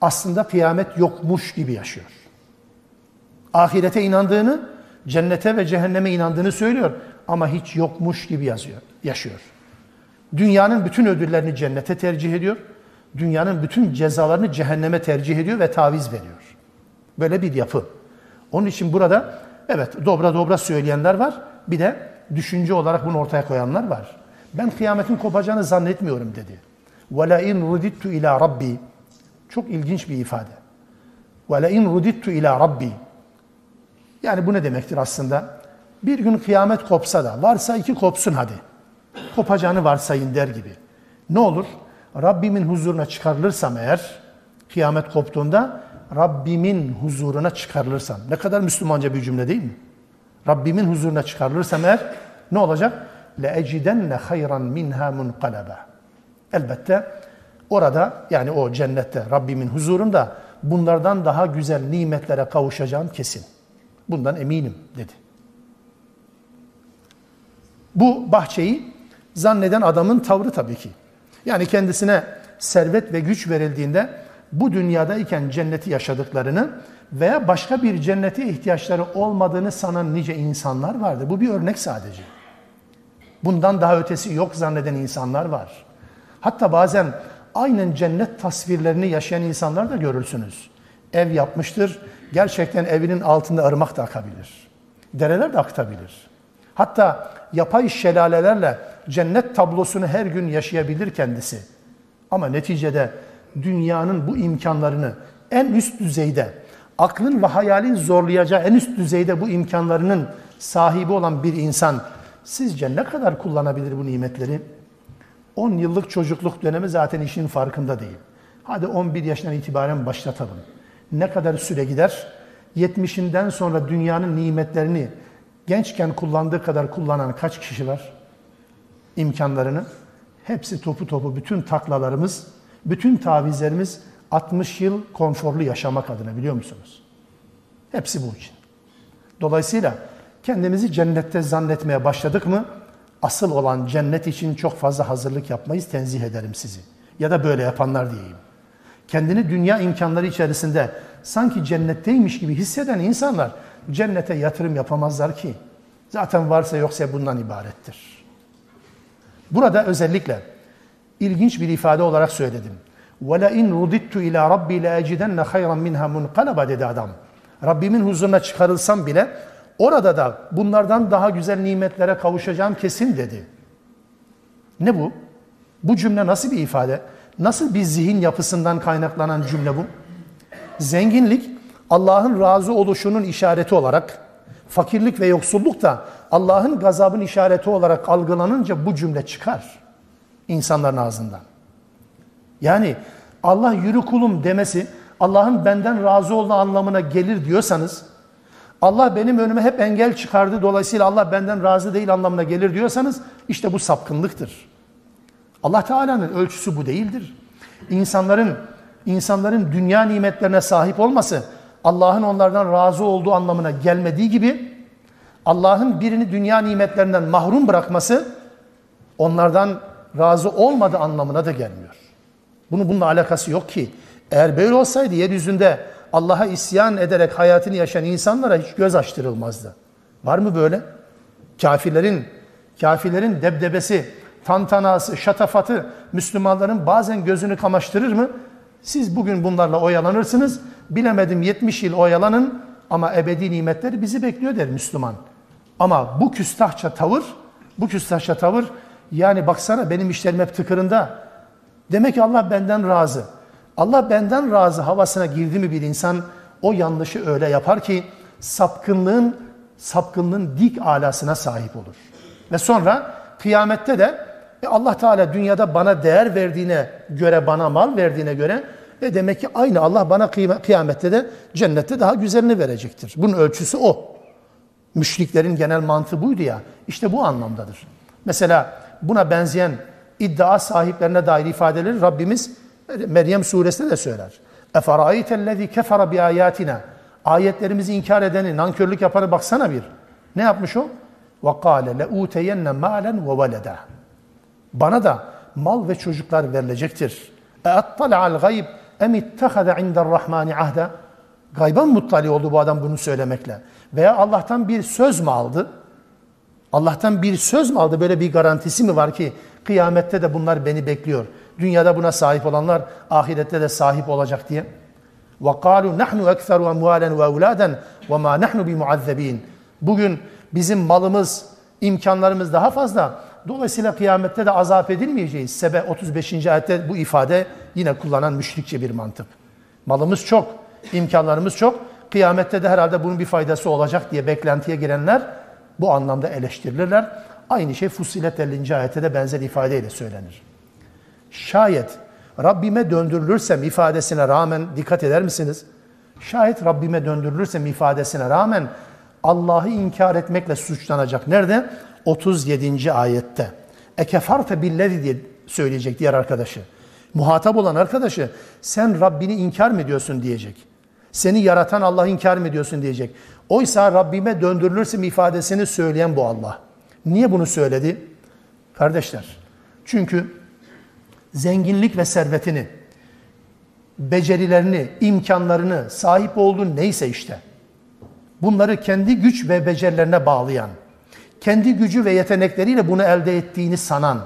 Aslında kıyamet yokmuş gibi yaşıyor. Ahirete inandığını, cennete ve cehenneme inandığını söylüyor ama hiç yokmuş gibi yazıyor, yaşıyor. Dünyanın bütün ödüllerini cennete tercih ediyor. Dünyanın bütün cezalarını cehenneme tercih ediyor ve taviz veriyor. Böyle bir yapı. Onun için burada evet dobra dobra söyleyenler var. Bir de düşünce olarak bunu ortaya koyanlar var. Ben kıyametin kopacağını zannetmiyorum dedi. وَلَاِنْ رُدِدْتُ ila Rabbi Çok ilginç bir ifade. وَلَاِنْ رُدِدْتُ ila Rabbi Yani bu ne demektir aslında? Bir gün kıyamet kopsa da, varsa iki kopsun hadi. Kopacağını varsayın der gibi. Ne olur? Rabbimin huzuruna çıkarılırsam eğer, kıyamet koptuğunda Rabbimin huzuruna çıkarılırsam. Ne kadar Müslümanca bir cümle değil mi? Rabbimin huzuruna çıkarılırsam eğer ne olacak? لَاَجِدَنَّ خَيْرًا مِنْهَا مُنْقَلَبًا Elbette orada yani o cennette Rabbimin huzurunda bunlardan daha güzel nimetlere kavuşacağım kesin. Bundan eminim dedi. Bu bahçeyi zanneden adamın tavrı tabii ki. Yani kendisine servet ve güç verildiğinde bu dünyadayken cenneti yaşadıklarını veya başka bir cennete ihtiyaçları olmadığını sanan nice insanlar vardır. Bu bir örnek sadece. Bundan daha ötesi yok zanneden insanlar var. Hatta bazen aynen cennet tasvirlerini yaşayan insanlar da görürsünüz. Ev yapmıştır, gerçekten evinin altında ırmak da akabilir. Dereler de akıtabilir. Hatta yapay şelalelerle cennet tablosunu her gün yaşayabilir kendisi. Ama neticede dünyanın bu imkanlarını en üst düzeyde, aklın ve hayalin zorlayacağı en üst düzeyde bu imkanlarının sahibi olan bir insan sizce ne kadar kullanabilir bu nimetleri? 10 yıllık çocukluk dönemi zaten işin farkında değil. Hadi 11 yaşından itibaren başlatalım. Ne kadar süre gider? 70'inden sonra dünyanın nimetlerini gençken kullandığı kadar kullanan kaç kişi var? İmkanlarını. Hepsi topu topu bütün taklalarımız, bütün tavizlerimiz 60 yıl konforlu yaşamak adına biliyor musunuz? Hepsi bu için. Dolayısıyla kendimizi cennette zannetmeye başladık mı asıl olan cennet için çok fazla hazırlık yapmayız, tenzih ederim sizi. Ya da böyle yapanlar diyeyim Kendini dünya imkanları içerisinde sanki cennetteymiş gibi hisseden insanlar cennete yatırım yapamazlar ki. Zaten varsa yoksa bundan ibarettir. Burada özellikle ilginç bir ifade olarak söyledim. وَلَاِنْ رُدِدْتُ اِلَى رَبِّي لَاَجِدَنَّ خَيْرًا مِنْهَا مُنْقَلَبًا dedi adam. Rabbimin huzuruna çıkarılsam bile Orada da bunlardan daha güzel nimetlere kavuşacağım kesin dedi. Ne bu? Bu cümle nasıl bir ifade? Nasıl bir zihin yapısından kaynaklanan cümle bu? Zenginlik Allah'ın razı oluşunun işareti olarak, fakirlik ve yoksulluk da Allah'ın gazabın işareti olarak algılanınca bu cümle çıkar insanların ağzından. Yani Allah yürü kulum demesi Allah'ın benden razı olduğu anlamına gelir diyorsanız Allah benim önüme hep engel çıkardı. Dolayısıyla Allah benden razı değil anlamına gelir diyorsanız işte bu sapkınlıktır. Allah Teala'nın ölçüsü bu değildir. İnsanların insanların dünya nimetlerine sahip olması Allah'ın onlardan razı olduğu anlamına gelmediği gibi Allah'ın birini dünya nimetlerinden mahrum bırakması onlardan razı olmadığı anlamına da gelmiyor. Bunun bununla alakası yok ki. Eğer böyle olsaydı yeryüzünde Allah'a isyan ederek hayatını yaşayan insanlara hiç göz açtırılmazdı. Var mı böyle? Kafirlerin Kafirlerin debdebesi, tantanası, şatafatı Müslümanların bazen gözünü kamaştırır mı? Siz bugün bunlarla oyalanırsınız. Bilemedim 70 yıl oyalanın ama ebedi nimetler bizi bekliyor der Müslüman. Ama bu küstahça tavır, bu küstahça tavır yani baksana benim işlerim hep tıkırında. Demek ki Allah benden razı. Allah benden razı havasına girdi mi bir insan o yanlışı öyle yapar ki sapkınlığın sapkınlığın dik alasına sahip olur. Ve sonra kıyamette de e Allah Teala dünyada bana değer verdiğine göre, bana mal verdiğine göre e demek ki aynı Allah bana kıyamette de cennette daha güzelini verecektir. Bunun ölçüsü o. Müşriklerin genel mantığı buydu ya. İşte bu anlamdadır. Mesela buna benzeyen iddia sahiplerine dair ifadeleri Rabbimiz Meryem suresinde de söyler. اَفَرَأَيْتَ الَّذ۪ي كَفَرَ بِآيَاتِنَا Ayetlerimizi inkar edeni, nankörlük yapanı baksana bir. Ne yapmış o? وَقَالَ لَاُوْتَيَنَّ مَالًا وَوَلَدًا Bana da mal ve çocuklar verilecektir. اَاَطَّلَعَ الْغَيْبِ اَمْ اتَّخَذَ عِنْدَ الرَّحْمَانِ عَهْدًا Gayban muttali oldu bu adam bunu söylemekle. Veya Allah'tan bir söz mü aldı? Allah'tan bir söz mü aldı? Böyle bir garantisi mi var ki kıyamette de bunlar beni bekliyor. Dünyada buna sahip olanlar ahirette de sahip olacak diye. وَقَالُوا نَحْنُ اَكْثَرُ اَمْوَالًا وَاَوْلَادًا وَمَا نَحْنُ بِمُعَذَّب۪ينَ Bugün bizim malımız, imkanlarımız daha fazla. Dolayısıyla kıyamette de azap edilmeyeceğiz. Sebe 35. ayette bu ifade yine kullanan müşrikçe bir mantık. Malımız çok, imkanlarımız çok. Kıyamette de herhalde bunun bir faydası olacak diye beklentiye girenler bu anlamda eleştirilirler. Aynı şey Fussilet 50. ayette de benzer ifadeyle söylenir. Şayet Rabbime döndürülürsem ifadesine rağmen dikkat eder misiniz? Şayet Rabbime döndürülürsem ifadesine rağmen Allah'ı inkar etmekle suçlanacak. Nerede? 37. ayette. Ekefarte billezi diye söyleyecek diğer arkadaşı. Muhatap olan arkadaşı sen Rabbini inkar mı ediyorsun diyecek. Seni yaratan Allah'ı inkar mı ediyorsun diyecek. Oysa Rabbime döndürülürsem ifadesini söyleyen bu Allah. Niye bunu söyledi? Kardeşler, çünkü zenginlik ve servetini, becerilerini, imkanlarını, sahip olduğu neyse işte, bunları kendi güç ve becerilerine bağlayan, kendi gücü ve yetenekleriyle bunu elde ettiğini sanan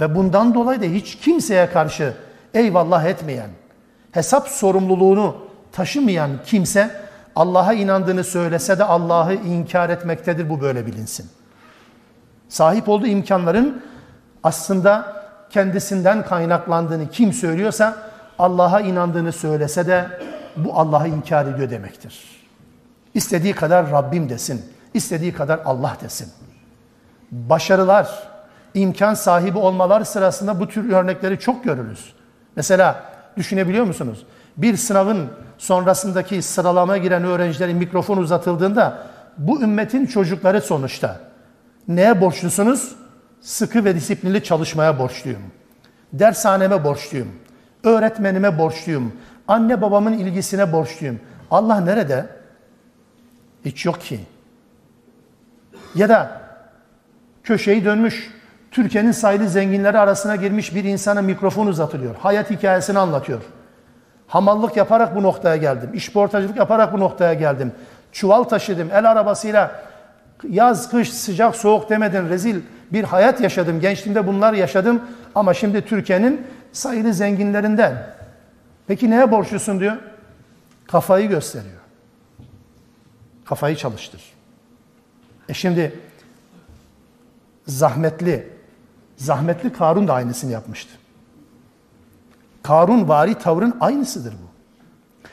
ve bundan dolayı da hiç kimseye karşı eyvallah etmeyen, hesap sorumluluğunu taşımayan kimse Allah'a inandığını söylese de Allah'ı inkar etmektedir. Bu böyle bilinsin. Sahip olduğu imkanların aslında kendisinden kaynaklandığını kim söylüyorsa Allah'a inandığını söylese de bu Allah'ı inkar ediyor demektir. İstediği kadar Rabbim desin, istediği kadar Allah desin. Başarılar, imkan sahibi olmalar sırasında bu tür örnekleri çok görürüz. Mesela düşünebiliyor musunuz? Bir sınavın sonrasındaki sıralamaya giren öğrencilerin mikrofon uzatıldığında bu ümmetin çocukları sonuçta. Neye borçlusunuz? Sıkı ve disiplinli çalışmaya borçluyum. Dershaneme borçluyum. Öğretmenime borçluyum. Anne babamın ilgisine borçluyum. Allah nerede? Hiç yok ki. Ya da köşeyi dönmüş, Türkiye'nin sayılı zenginleri arasına girmiş bir insana mikrofon uzatılıyor. Hayat hikayesini anlatıyor. Hamallık yaparak bu noktaya geldim. İşportacılık yaparak bu noktaya geldim. Çuval taşıdım. El arabasıyla yaz, kış, sıcak, soğuk demeden rezil bir hayat yaşadım. Gençliğimde bunlar yaşadım. Ama şimdi Türkiye'nin sayılı zenginlerinden. Peki neye borçlusun diyor? Kafayı gösteriyor. Kafayı çalıştır. E şimdi zahmetli, zahmetli Karun da aynısını yapmıştı. Karun vari tavrın aynısıdır bu.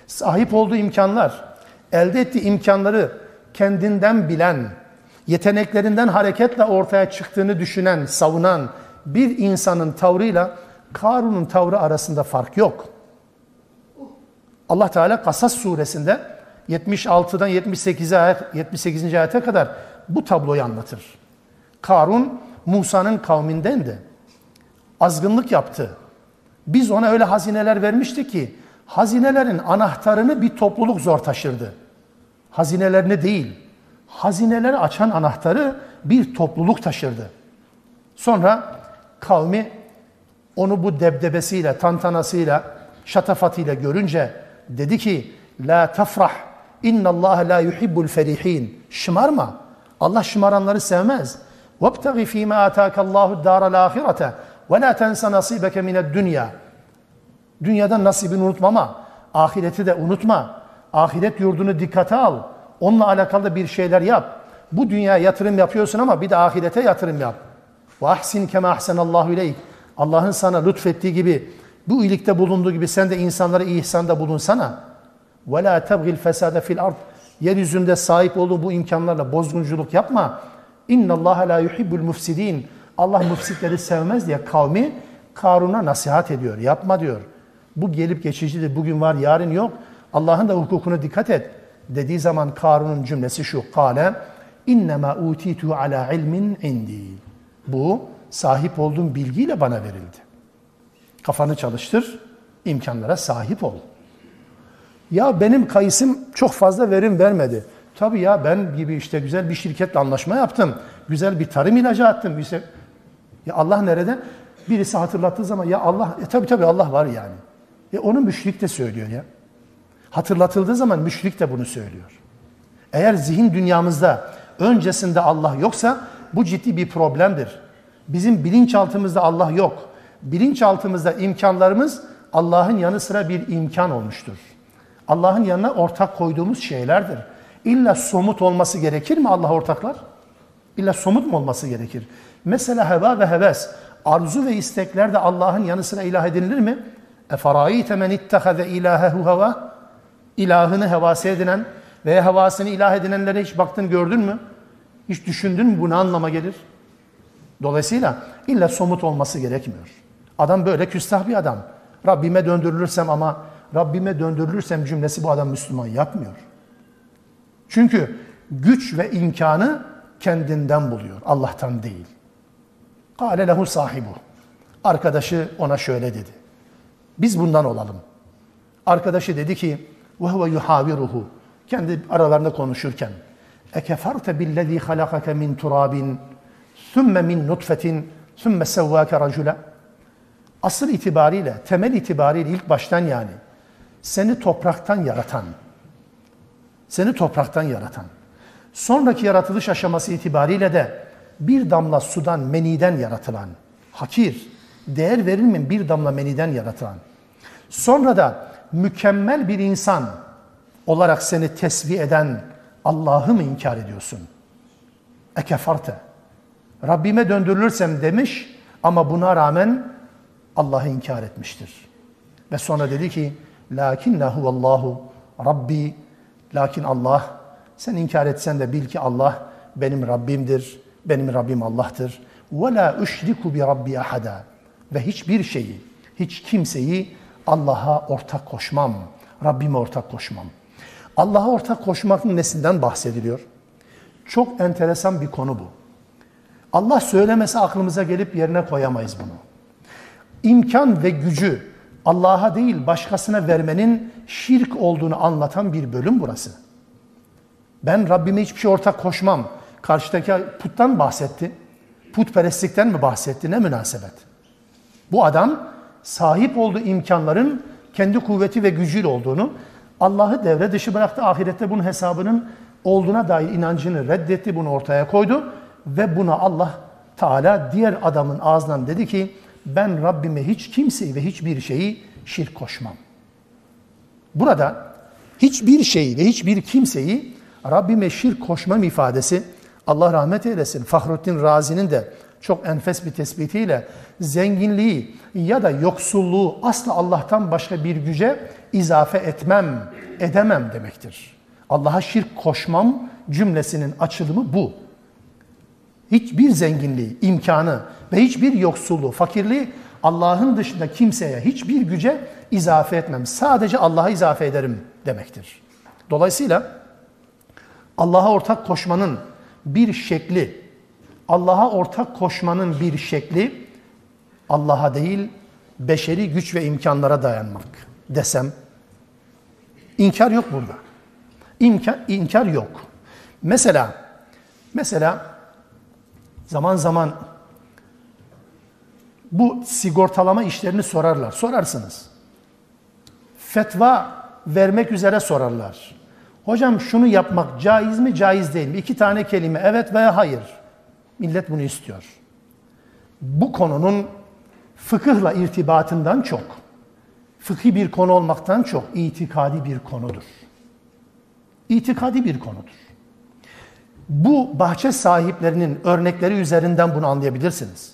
Sahip olduğu imkanlar, elde ettiği imkanları kendinden bilen, yeteneklerinden hareketle ortaya çıktığını düşünen, savunan bir insanın tavrıyla Karun'un tavrı arasında fark yok. Allah Teala Kasas suresinde 76'dan 78'e ayet 78. ayete kadar bu tabloyu anlatır. Karun Musa'nın kavmindendi. Azgınlık yaptı. Biz ona öyle hazineler vermiştik ki hazinelerin anahtarını bir topluluk zor taşırdı. Hazinelerini değil, hazineleri açan anahtarı bir topluluk taşırdı. Sonra kavmi onu bu debdebesiyle, tantanasıyla, şatafatıyla görünce dedi ki La tafrah inna Allah la yuhibbul ferihin. Şımarma. Allah şımaranları sevmez. وَابْتَغِ ف۪ي مَا آتَاكَ اللّٰهُ الدَّارَ الْآخِرَةَ وَلَا تَنْسَ نَصِيبَكَ مِنَ الدُّنْيَا Dünyadan nasibini unutma ama ahireti de unutma. Ahiret yurdunu dikkate al. Onunla alakalı bir şeyler yap. Bu dünya yatırım yapıyorsun ama bir de ahirete yatırım yap. Ve ahsin kema ahsenallahu ileyk. Allah'ın sana lütfettiği gibi, bu iyilikte bulunduğu gibi sen de insanlara ihsanda bulunsana. Ve la tebgil fesade fil ard. Yeryüzünde sahip olduğu bu imkanlarla bozgunculuk yapma. İnna Allah la yuhibbul mufsidin. Allah müfsitleri sevmez diye kavmi Karun'a nasihat ediyor. Yapma diyor. Bu gelip geçicidir. Bugün var, yarın yok. Allah'ın da hukukuna dikkat et. Dediği zaman Karun'un cümlesi şu. Kale innema utitu ala ilmin indi. Bu sahip olduğum bilgiyle bana verildi. Kafanı çalıştır, imkanlara sahip ol. Ya benim kayısım çok fazla verim vermedi. Tabii ya ben gibi işte güzel bir şirketle anlaşma yaptım. Güzel bir tarım ilacı attım. İşte, ya Allah nerede? Birisi hatırlattığı zaman ya Allah, e tabii tabii Allah var yani. E onu müşrik de söylüyor ya. Hatırlatıldığı zaman müşrik de bunu söylüyor. Eğer zihin dünyamızda öncesinde Allah yoksa bu ciddi bir problemdir. Bizim bilinçaltımızda Allah yok. Bilinçaltımızda imkanlarımız Allah'ın yanı sıra bir imkan olmuştur. Allah'ın yanına ortak koyduğumuz şeylerdir. İlla somut olması gerekir mi Allah ortaklar? İlla somut mu olması gerekir? Mesela heva ve heves, arzu ve istekler de Allah'ın yanı sıra ilah edinilir mi? Eferayite men ittehaze ilahehu heva? İlahını hevası edinen veya hevasını ilah edinenlere hiç baktın gördün mü? Hiç düşündün mü bu ne anlama gelir? Dolayısıyla illa somut olması gerekmiyor. Adam böyle küstah bir adam. Rabbime döndürülürsem ama Rabbime döndürülürsem cümlesi bu adam Müslüman yapmıyor. Çünkü güç ve imkanı kendinden buluyor, Allah'tan değil. Kale lehu sahibu. Arkadaşı ona şöyle dedi. Biz bundan olalım. Arkadaşı dedi ki ve huve yuhaviruhu. Kendi aralarında konuşurken. Ekeferte billezî halakake min turabin thumme min nutfetin thumme sevvâke racule. Asıl itibariyle, temel itibariyle ilk baştan yani seni topraktan yaratan, seni topraktan yaratan, sonraki yaratılış aşaması itibariyle de bir damla sudan, meniden yaratılan, hakir, değer verilmeyen bir damla meniden yaratılan, sonra da mükemmel bir insan olarak seni tesbih eden Allah'ı mı inkar ediyorsun? Ekefarte. Rabbime döndürülürsem demiş ama buna rağmen Allah'ı inkar etmiştir. Ve sonra dedi ki lakinne huvallahu Rabbi lakin Allah sen inkar etsen de bil ki Allah benim Rabbimdir. Benim Rabbim Allah'tır. Üşriku bi rabbi ahada. Ve hiçbir şeyi, hiç kimseyi Allah'a ortak koşmam. Rabbime ortak koşmam. Allah'a ortak koşmakın nesinden bahsediliyor? Çok enteresan bir konu bu. Allah söylemesi aklımıza gelip yerine koyamayız bunu. İmkan ve gücü Allah'a değil başkasına vermenin şirk olduğunu anlatan bir bölüm burası. Ben Rabbime hiçbir şey ortak koşmam. Karşıdaki puttan bahsetti. Putperestlikten mi bahsetti? Ne münasebet. Bu adam sahip olduğu imkanların kendi kuvveti ve gücüyle olduğunu, Allah'ı devre dışı bıraktı. Ahirette bunun hesabının olduğuna dair inancını reddetti, bunu ortaya koydu ve buna Allah Teala diğer adamın ağzından dedi ki ben Rabbime hiç kimseyi ve hiçbir şeyi şirk koşmam. Burada hiçbir şeyi ve hiçbir kimseyi Rabbime şirk koşmam ifadesi Allah rahmet eylesin. Fahrettin Razi'nin de çok enfes bir tespitiyle zenginliği ya da yoksulluğu asla Allah'tan başka bir güce izafe etmem, edemem demektir. Allah'a şirk koşmam cümlesinin açılımı bu. Hiçbir zenginliği, imkanı ve hiçbir yoksulluğu, fakirliği Allah'ın dışında kimseye, hiçbir güce izafe etmem. Sadece Allah'a izafe ederim demektir. Dolayısıyla Allah'a ortak koşmanın bir şekli, Allah'a ortak koşmanın bir şekli Allah'a değil beşeri güç ve imkanlara dayanmak desem inkar yok burada. İmkan, inkar yok. Mesela mesela zaman zaman bu sigortalama işlerini sorarlar. Sorarsınız. Fetva vermek üzere sorarlar. Hocam şunu yapmak caiz mi, caiz değil mi? İki tane kelime evet veya hayır. Millet bunu istiyor. Bu konunun fıkıhla irtibatından çok, fıkhi bir konu olmaktan çok itikadi bir konudur. İtikadi bir konudur. Bu bahçe sahiplerinin örnekleri üzerinden bunu anlayabilirsiniz.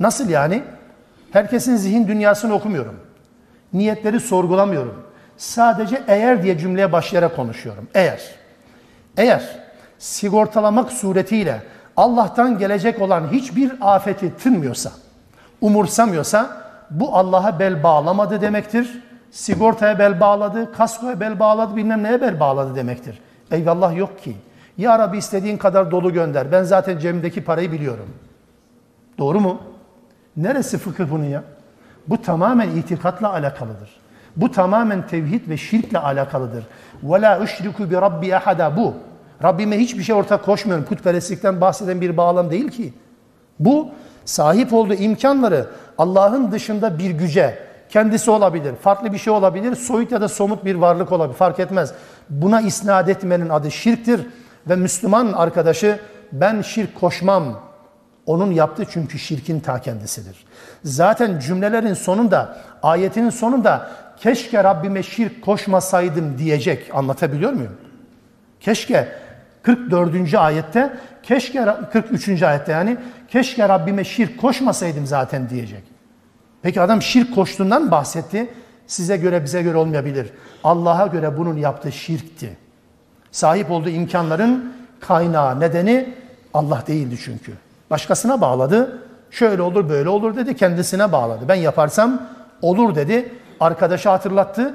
Nasıl yani? Herkesin zihin dünyasını okumuyorum. Niyetleri sorgulamıyorum. Sadece eğer diye cümleye başlayarak konuşuyorum. Eğer. Eğer sigortalamak suretiyle Allah'tan gelecek olan hiçbir afeti tınmıyorsa, umursamıyorsa bu Allah'a bel bağlamadı demektir. Sigortaya bel bağladı, kaskoya bel bağladı, bilmem neye bel bağladı demektir. Eyvallah yok ki. Ya Rabbi istediğin kadar dolu gönder. Ben zaten cebimdeki parayı biliyorum. Doğru mu? Neresi fıkıh bunun ya? Bu tamamen itikatla alakalıdır. Bu tamamen tevhid ve şirkle alakalıdır. وَلَا اُشْرِكُ بِرَبِّ اَحَدًا Bu. Rabbime hiçbir şey ortak koşmuyorum. Putperestlikten bahseden bir bağlam değil ki. Bu sahip olduğu imkanları Allah'ın dışında bir güce, kendisi olabilir, farklı bir şey olabilir, soyut ya da somut bir varlık olabilir, fark etmez. Buna isnat etmenin adı şirktir ve Müslüman arkadaşı ben şirk koşmam, onun yaptığı çünkü şirkin ta kendisidir. Zaten cümlelerin sonunda, ayetinin sonunda keşke Rabbime şirk koşmasaydım diyecek. Anlatabiliyor muyum? Keşke 44. ayette, keşke 43. ayette yani keşke Rabbime şirk koşmasaydım zaten diyecek. Peki adam şirk koştuğundan bahsetti. Size göre bize göre olmayabilir. Allah'a göre bunun yaptığı şirkti. Sahip olduğu imkanların kaynağı, nedeni Allah değildi çünkü. Başkasına bağladı. Şöyle olur, böyle olur dedi. Kendisine bağladı. Ben yaparsam olur dedi. Arkadaşı hatırlattı.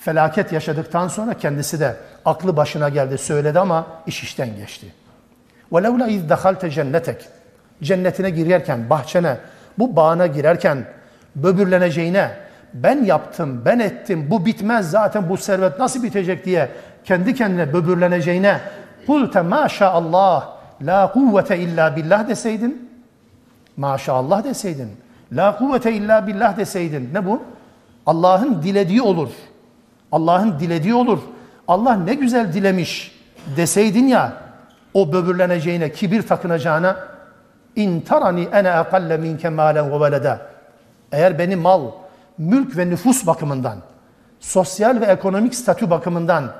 Felaket yaşadıktan sonra kendisi de aklı başına geldi, söyledi ama iş işten geçti. وَلَوْلَا اِذْ دَخَلْتَ cennetek Cennetine girerken, bahçene, bu bağına girerken böbürleneceğine, ben yaptım, ben ettim, bu bitmez zaten bu servet nasıl bitecek diye kendi kendine böbürleneceğine kulte maşallah la kuvvete illa billah deseydin maşallah deseydin la kuvvete illa billah deseydin ne bu? Allah'ın dilediği olur. Allah'ın dilediği olur. Allah ne güzel dilemiş deseydin ya o böbürleneceğine, kibir takınacağına in tarani ene akalle minke malen ve velede eğer beni mal, mülk ve nüfus bakımından sosyal ve ekonomik statü bakımından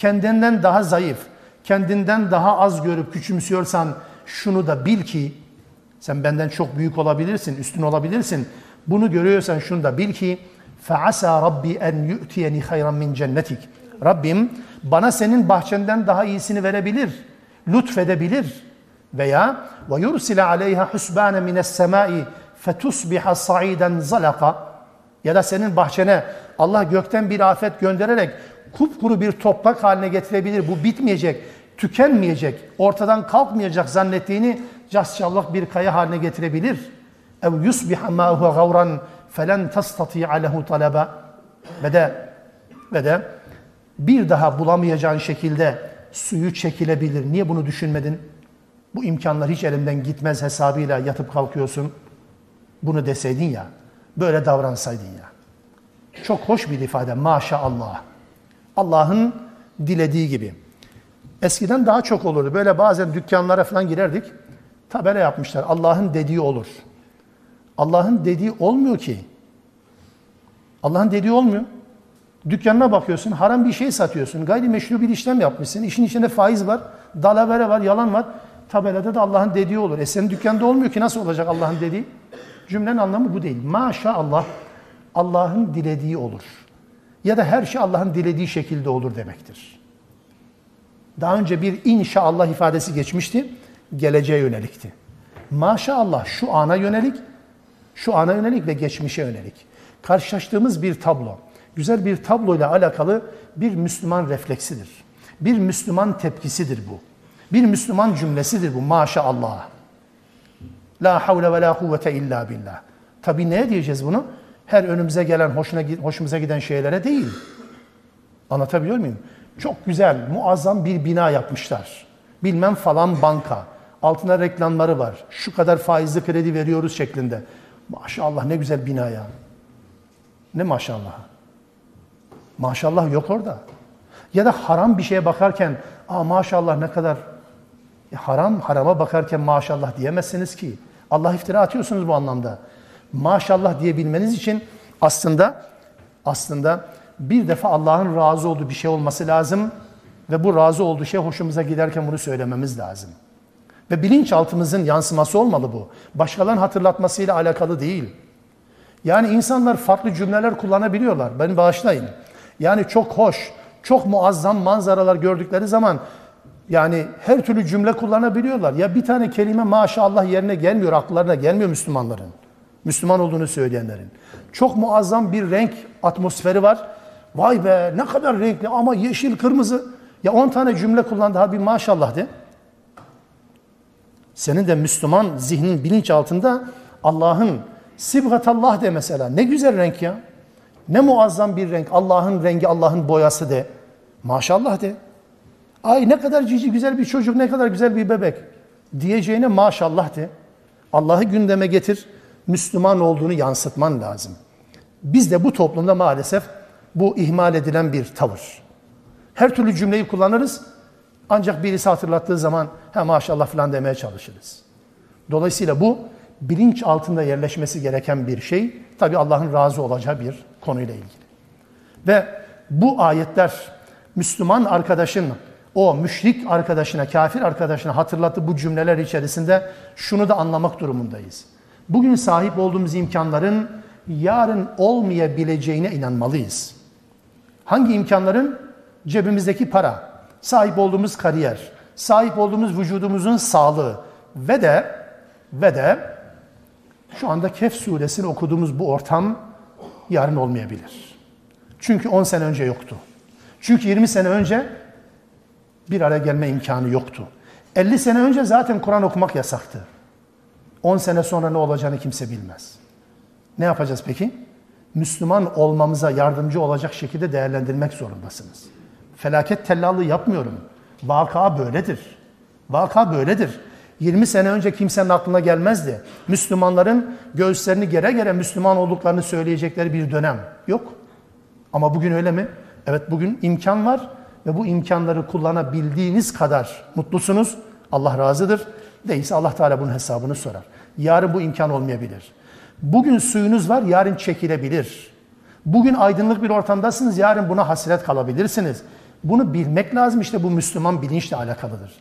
kendinden daha zayıf, kendinden daha az görüp küçümsüyorsan şunu da bil ki sen benden çok büyük olabilirsin, üstün olabilirsin. Bunu görüyorsan şunu da bil ki فَعَسَى Rabbi en يُؤْتِيَنِ خَيْرًا min cennetik. Rabbim bana senin bahçenden daha iyisini verebilir, lütfedebilir. Veya وَيُرْسِلَ عَلَيْهَا حُسْبَانَ مِنَ السَّمَاءِ فَتُصْبِحَ صَعِيدًا زَلَقًا Ya da senin bahçene Allah gökten bir afet göndererek kupkuru bir toprak haline getirebilir. Bu bitmeyecek, tükenmeyecek, ortadan kalkmayacak zannettiğini casçallah bir kaya haline getirebilir. Ev yusbiha ma huve gavran felen tastati'a lehu talaba. Ve de, ve de bir daha bulamayacağın şekilde suyu çekilebilir. Niye bunu düşünmedin? Bu imkanlar hiç elimden gitmez hesabıyla yatıp kalkıyorsun. Bunu deseydin ya, böyle davransaydın ya. Çok hoş bir ifade maşallah. Allah'ın dilediği gibi. Eskiden daha çok olurdu. Böyle bazen dükkanlara falan girerdik. Tabela yapmışlar. Allah'ın dediği olur. Allah'ın dediği olmuyor ki. Allah'ın dediği olmuyor. Dükkanına bakıyorsun, haram bir şey satıyorsun, gayrimeşru bir işlem yapmışsın, işin içinde faiz var, dalavere var, yalan var. Tabelada da Allah'ın dediği olur. E senin dükkanda olmuyor ki nasıl olacak Allah'ın dediği? Cümlenin anlamı bu değil. Maşallah Allah'ın dilediği olur. Ya da her şey Allah'ın dilediği şekilde olur demektir. Daha önce bir inşallah ifadesi geçmişti. Geleceğe yönelikti. Maşallah şu ana yönelik, şu ana yönelik ve geçmişe yönelik. Karşılaştığımız bir tablo. Güzel bir tabloyla alakalı bir Müslüman refleksidir. Bir Müslüman tepkisidir bu. Bir Müslüman cümlesidir bu maşallah. La havle ve la kuvvete illa billah. Tabi ne diyeceğiz bunu? Her önümüze gelen, hoşuna, hoşumuza giden şeylere değil. Anlatabiliyor muyum? Çok güzel, muazzam bir bina yapmışlar. Bilmem falan banka. Altına reklamları var. Şu kadar faizli kredi veriyoruz şeklinde. Maşallah ne güzel bina ya. Ne maşallah. Maşallah yok orada. Ya da haram bir şeye bakarken, aa maşallah ne kadar E, haram, harama bakarken maşallah diyemezsiniz ki. Allah iftira atıyorsunuz bu anlamda. Maşallah diyebilmeniz için aslında aslında bir defa Allah'ın razı olduğu bir şey olması lazım ve bu razı olduğu şey hoşumuza giderken bunu söylememiz lazım. Ve bilinçaltımızın yansıması olmalı bu. Başkalarının hatırlatmasıyla alakalı değil. Yani insanlar farklı cümleler kullanabiliyorlar. Beni bağışlayın. Yani çok hoş, çok muazzam manzaralar gördükleri zaman yani her türlü cümle kullanabiliyorlar. Ya bir tane kelime maşallah yerine gelmiyor, akıllarına gelmiyor Müslümanların. Müslüman olduğunu söyleyenlerin. Çok muazzam bir renk atmosferi var. Vay be ne kadar renkli ama yeşil, kırmızı. Ya 10 tane cümle kullandı ha bir maşallah de. Senin de Müslüman zihnin bilinç altında Allah'ın Sibgatallah de mesela. Ne güzel renk ya. Ne muazzam bir renk. Allah'ın rengi, Allah'ın boyası de. Maşallah de. Ay ne kadar cici güzel bir çocuk, ne kadar güzel bir bebek. Diyeceğine maşallah de. Allah'ı gündeme getir. Müslüman olduğunu yansıtman lazım. Biz de bu toplumda maalesef bu ihmal edilen bir tavır. Her türlü cümleyi kullanırız. Ancak birisi hatırlattığı zaman ha maşallah falan demeye çalışırız. Dolayısıyla bu bilinç altında yerleşmesi gereken bir şey. Tabi Allah'ın razı olacağı bir konuyla ilgili. Ve bu ayetler Müslüman arkadaşın o müşrik arkadaşına, kafir arkadaşına hatırlattığı bu cümleler içerisinde şunu da anlamak durumundayız. Bugün sahip olduğumuz imkanların yarın olmayabileceğine inanmalıyız. Hangi imkanların? Cebimizdeki para, sahip olduğumuz kariyer, sahip olduğumuz vücudumuzun sağlığı ve de ve de şu anda Kehf suresini okuduğumuz bu ortam yarın olmayabilir. Çünkü 10 sene önce yoktu. Çünkü 20 sene önce bir araya gelme imkanı yoktu. 50 sene önce zaten Kur'an okumak yasaktı. 10 sene sonra ne olacağını kimse bilmez. Ne yapacağız peki? Müslüman olmamıza yardımcı olacak şekilde değerlendirmek zorundasınız. Felaket tellallığı yapmıyorum. Vaka böyledir. Vaka böyledir. 20 sene önce kimsenin aklına gelmezdi. Müslümanların göğüslerini gere gere Müslüman olduklarını söyleyecekleri bir dönem yok. Ama bugün öyle mi? Evet bugün imkan var ve bu imkanları kullanabildiğiniz kadar mutlusunuz. Allah razıdır. Değilse Allah Teala bunun hesabını sorar. Yarın bu imkan olmayabilir. Bugün suyunuz var, yarın çekilebilir. Bugün aydınlık bir ortamdasınız, yarın buna hasret kalabilirsiniz. Bunu bilmek lazım işte bu Müslüman bilinçle alakalıdır.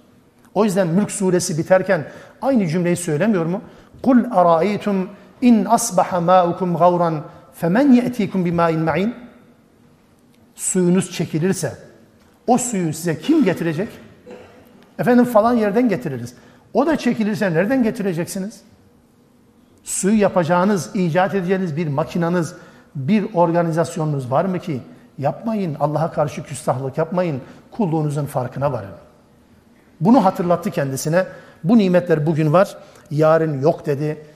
O yüzden Mülk suresi biterken aynı cümleyi söylemiyor mu? Kul araitum in asbaha ma'ukum gavran femen ye'tikum bima'in ma'in Suyunuz çekilirse o suyu size kim getirecek? Efendim falan yerden getiririz. O da çekilirse nereden getireceksiniz? Suyu yapacağınız, icat edeceğiniz bir makinanız, bir organizasyonunuz var mı ki? Yapmayın, Allah'a karşı küstahlık yapmayın, kulluğunuzun farkına varın. Bunu hatırlattı kendisine. Bu nimetler bugün var, yarın yok dedi.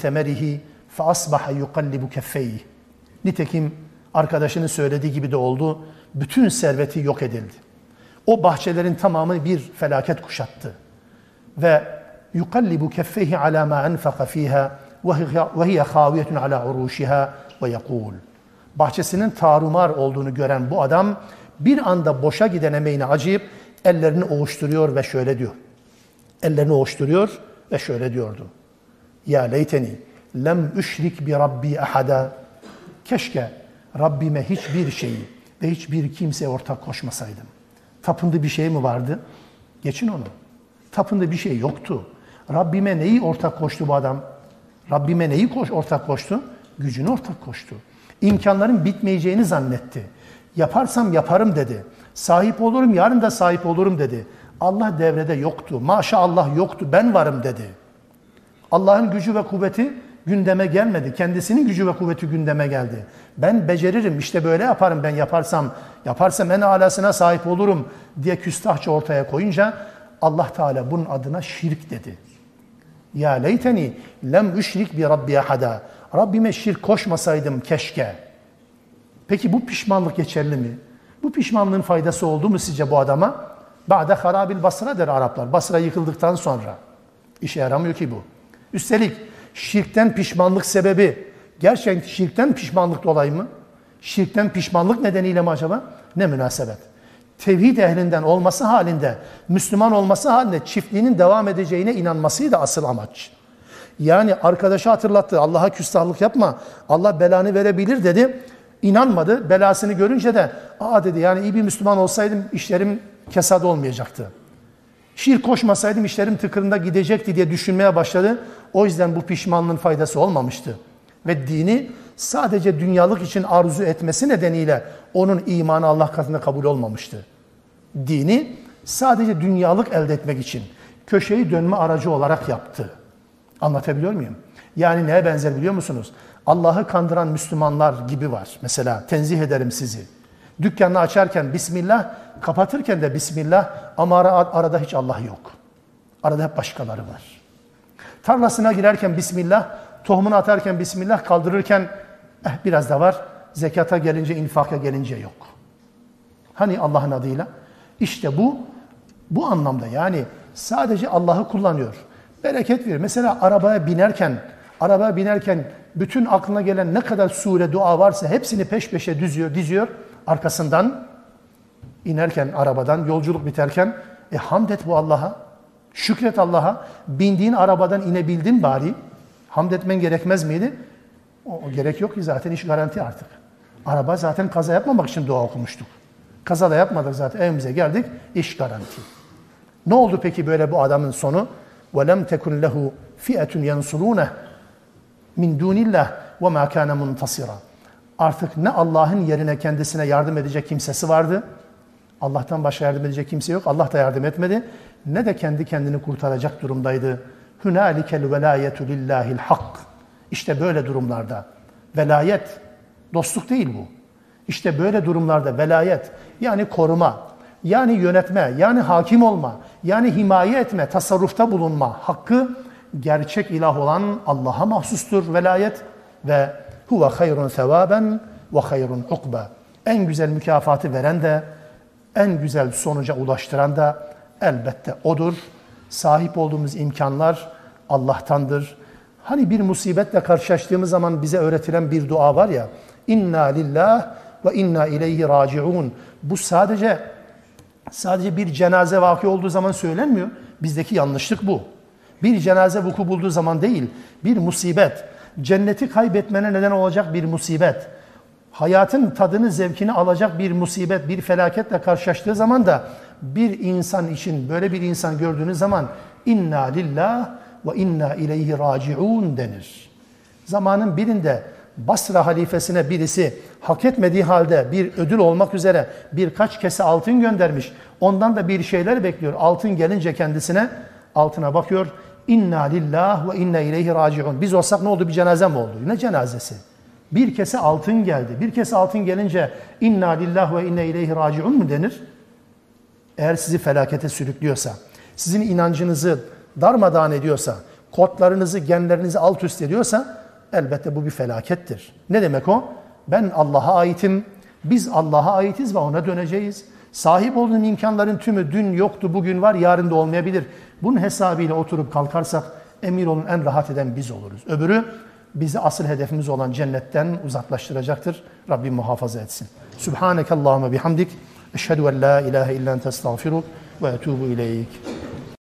Semerihi fe asbaha yuqallibu keffeyhi. Nitekim arkadaşının söylediği gibi de oldu. Bütün serveti yok edildi. O bahçelerin tamamı bir felaket kuşattı. Ve yuqallibu keffeyhi ala ma enfaka fiha ve hiye khaviyetun ala uruşiha ve yekul. Bahçesinin tarumar olduğunu gören bu adam bir anda boşa giden emeğine acıyıp ellerini ovuşturuyor ve şöyle diyor. Ellerini ovuşturuyor ve şöyle diyordu. Ya leyteni lem üşrik bi rabbi ahada. Keşke Rabbime hiçbir şeyi ve hiçbir kimseye ortak koşmasaydım. Tapındığı bir şey mi vardı? Geçin onu. Tapındığı bir şey yoktu. Rabbime neyi ortak koştu bu adam? Rabbime neyi koş, ortak koştu? Gücünü ortak koştu. İmkanların bitmeyeceğini zannetti. Yaparsam yaparım dedi. Sahip olurum, yarın da sahip olurum dedi. Allah devrede yoktu. Maşallah yoktu, ben varım dedi. Allah'ın gücü ve kuvveti gündeme gelmedi. Kendisinin gücü ve kuvveti gündeme geldi. Ben beceririm, işte böyle yaparım ben yaparsam, yaparsam en alasına sahip olurum diye küstahça ortaya koyunca Allah Teala bunun adına şirk dedi. Ya leyteni lem üşrik bi rabbi ahada. Rabbime şirk koşmasaydım keşke. Peki bu pişmanlık geçerli mi? Bu pişmanlığın faydası oldu mu sizce bu adama? Ba'de harabil Basra der Araplar. Basra yıkıldıktan sonra. İşe yaramıyor ki bu. Üstelik şirkten pişmanlık sebebi gerçekten şirkten pişmanlık dolayı mı? Şirkten pişmanlık nedeniyle mi acaba? Ne münasebet. Tevhid ehlinden olması halinde, Müslüman olması halinde çiftliğinin devam edeceğine inanmasıydı asıl amaç. Yani arkadaşı hatırlattı. Allah'a küstahlık yapma. Allah belanı verebilir dedi. İnanmadı. Belasını görünce de aa dedi yani iyi bir Müslüman olsaydım işlerim kesad olmayacaktı. Şirk koşmasaydım işlerim tıkırında gidecekti diye düşünmeye başladı. O yüzden bu pişmanlığın faydası olmamıştı. Ve dini sadece dünyalık için arzu etmesi nedeniyle onun imanı Allah katında kabul olmamıştı. Dini sadece dünyalık elde etmek için köşeyi dönme aracı olarak yaptı. Anlatabiliyor muyum? Yani neye benzer biliyor musunuz? Allah'ı kandıran Müslümanlar gibi var. Mesela tenzih ederim sizi. Dükkanını açarken Bismillah, kapatırken de Bismillah ama arada hiç Allah yok. Arada hep başkaları var. Tarlasına girerken Bismillah, tohumunu atarken Bismillah, kaldırırken eh, biraz da var. Zekata gelince, infaka gelince yok. Hani Allah'ın adıyla? İşte bu, bu anlamda yani sadece Allah'ı kullanıyor. Bereket verir. Mesela arabaya binerken, arabaya binerken bütün aklına gelen ne kadar sure, dua varsa hepsini peş peşe düzüyor, diziyor. Arkasından inerken arabadan, yolculuk biterken e hamd et bu Allah'a. Şükret Allah'a. Bindiğin arabadan inebildin bari. Hamd etmen gerekmez miydi? O, o gerek yok ki zaten iş garanti artık. Araba zaten kaza yapmamak için dua okumuştuk. Kaza da yapmadık zaten evimize geldik. İş garanti. Ne oldu peki böyle bu adamın sonu? وَلَمْ تَكُنْ لَهُ فِيَةٌ يَنْصُرُونَهُ مِنْ دُونِ اللّٰهِ وَمَا كَانَ مُنْتَصِرًا Artık ne Allah'ın yerine kendisine yardım edecek kimsesi vardı. Allah'tan başka yardım edecek kimse yok. Allah da yardım etmedi. Ne de kendi kendini kurtaracak durumdaydı. Hünalikel velayetu lillahil hak. İşte böyle durumlarda. Velayet, dostluk değil bu. İşte böyle durumlarda velayet yani koruma, yani yönetme, yani hakim olma, yani himaye etme, tasarrufta bulunma hakkı gerçek ilah olan Allah'a mahsustur velayet ve huve hayrun sevaben ve hayrun ukba. En güzel mükafatı veren de en güzel sonuca ulaştıran da elbette odur. Sahip olduğumuz imkanlar Allah'tandır. Hani bir musibetle karşılaştığımız zaman bize öğretilen bir dua var ya. İnna lillah ve inna ileyhi raciun. Bu sadece sadece bir cenaze vaki olduğu zaman söylenmiyor. Bizdeki yanlışlık bu. Bir cenaze vuku bulduğu zaman değil, bir musibet. Cenneti kaybetmene neden olacak bir musibet. Hayatın tadını, zevkini alacak bir musibet, bir felaketle karşılaştığı zaman da bir insan için böyle bir insan gördüğünüz zaman inna lillah ve inna ileyhi raciun denir. Zamanın birinde Basra halifesine birisi hak etmediği halde bir ödül olmak üzere birkaç kese altın göndermiş. Ondan da bir şeyler bekliyor. Altın gelince kendisine altına bakıyor. İnna lillah ve inna ileyhi raciun. Biz olsak ne oldu? Bir cenaze mi oldu? Ne cenazesi? Bir kese altın geldi. Bir kese altın gelince inna lillah ve inna ileyhi raciun mu denir? Eğer sizi felakete sürüklüyorsa, sizin inancınızı darmadağın ediyorsa, kodlarınızı, genlerinizi alt üst ediyorsa elbette bu bir felakettir. Ne demek o? Ben Allah'a aitim, biz Allah'a aitiz ve ona döneceğiz. Sahip olduğum imkanların tümü dün yoktu, bugün var, yarın da olmayabilir. Bunun hesabıyla oturup kalkarsak emir olun en rahat eden biz oluruz. Öbürü bizi asıl hedefimiz olan cennetten uzaklaştıracaktır. Rabbim muhafaza etsin. Subhaneke Allahümme bihamdik. Eşhedü en la ilahe illen testağfiruk ve etubu ileyk.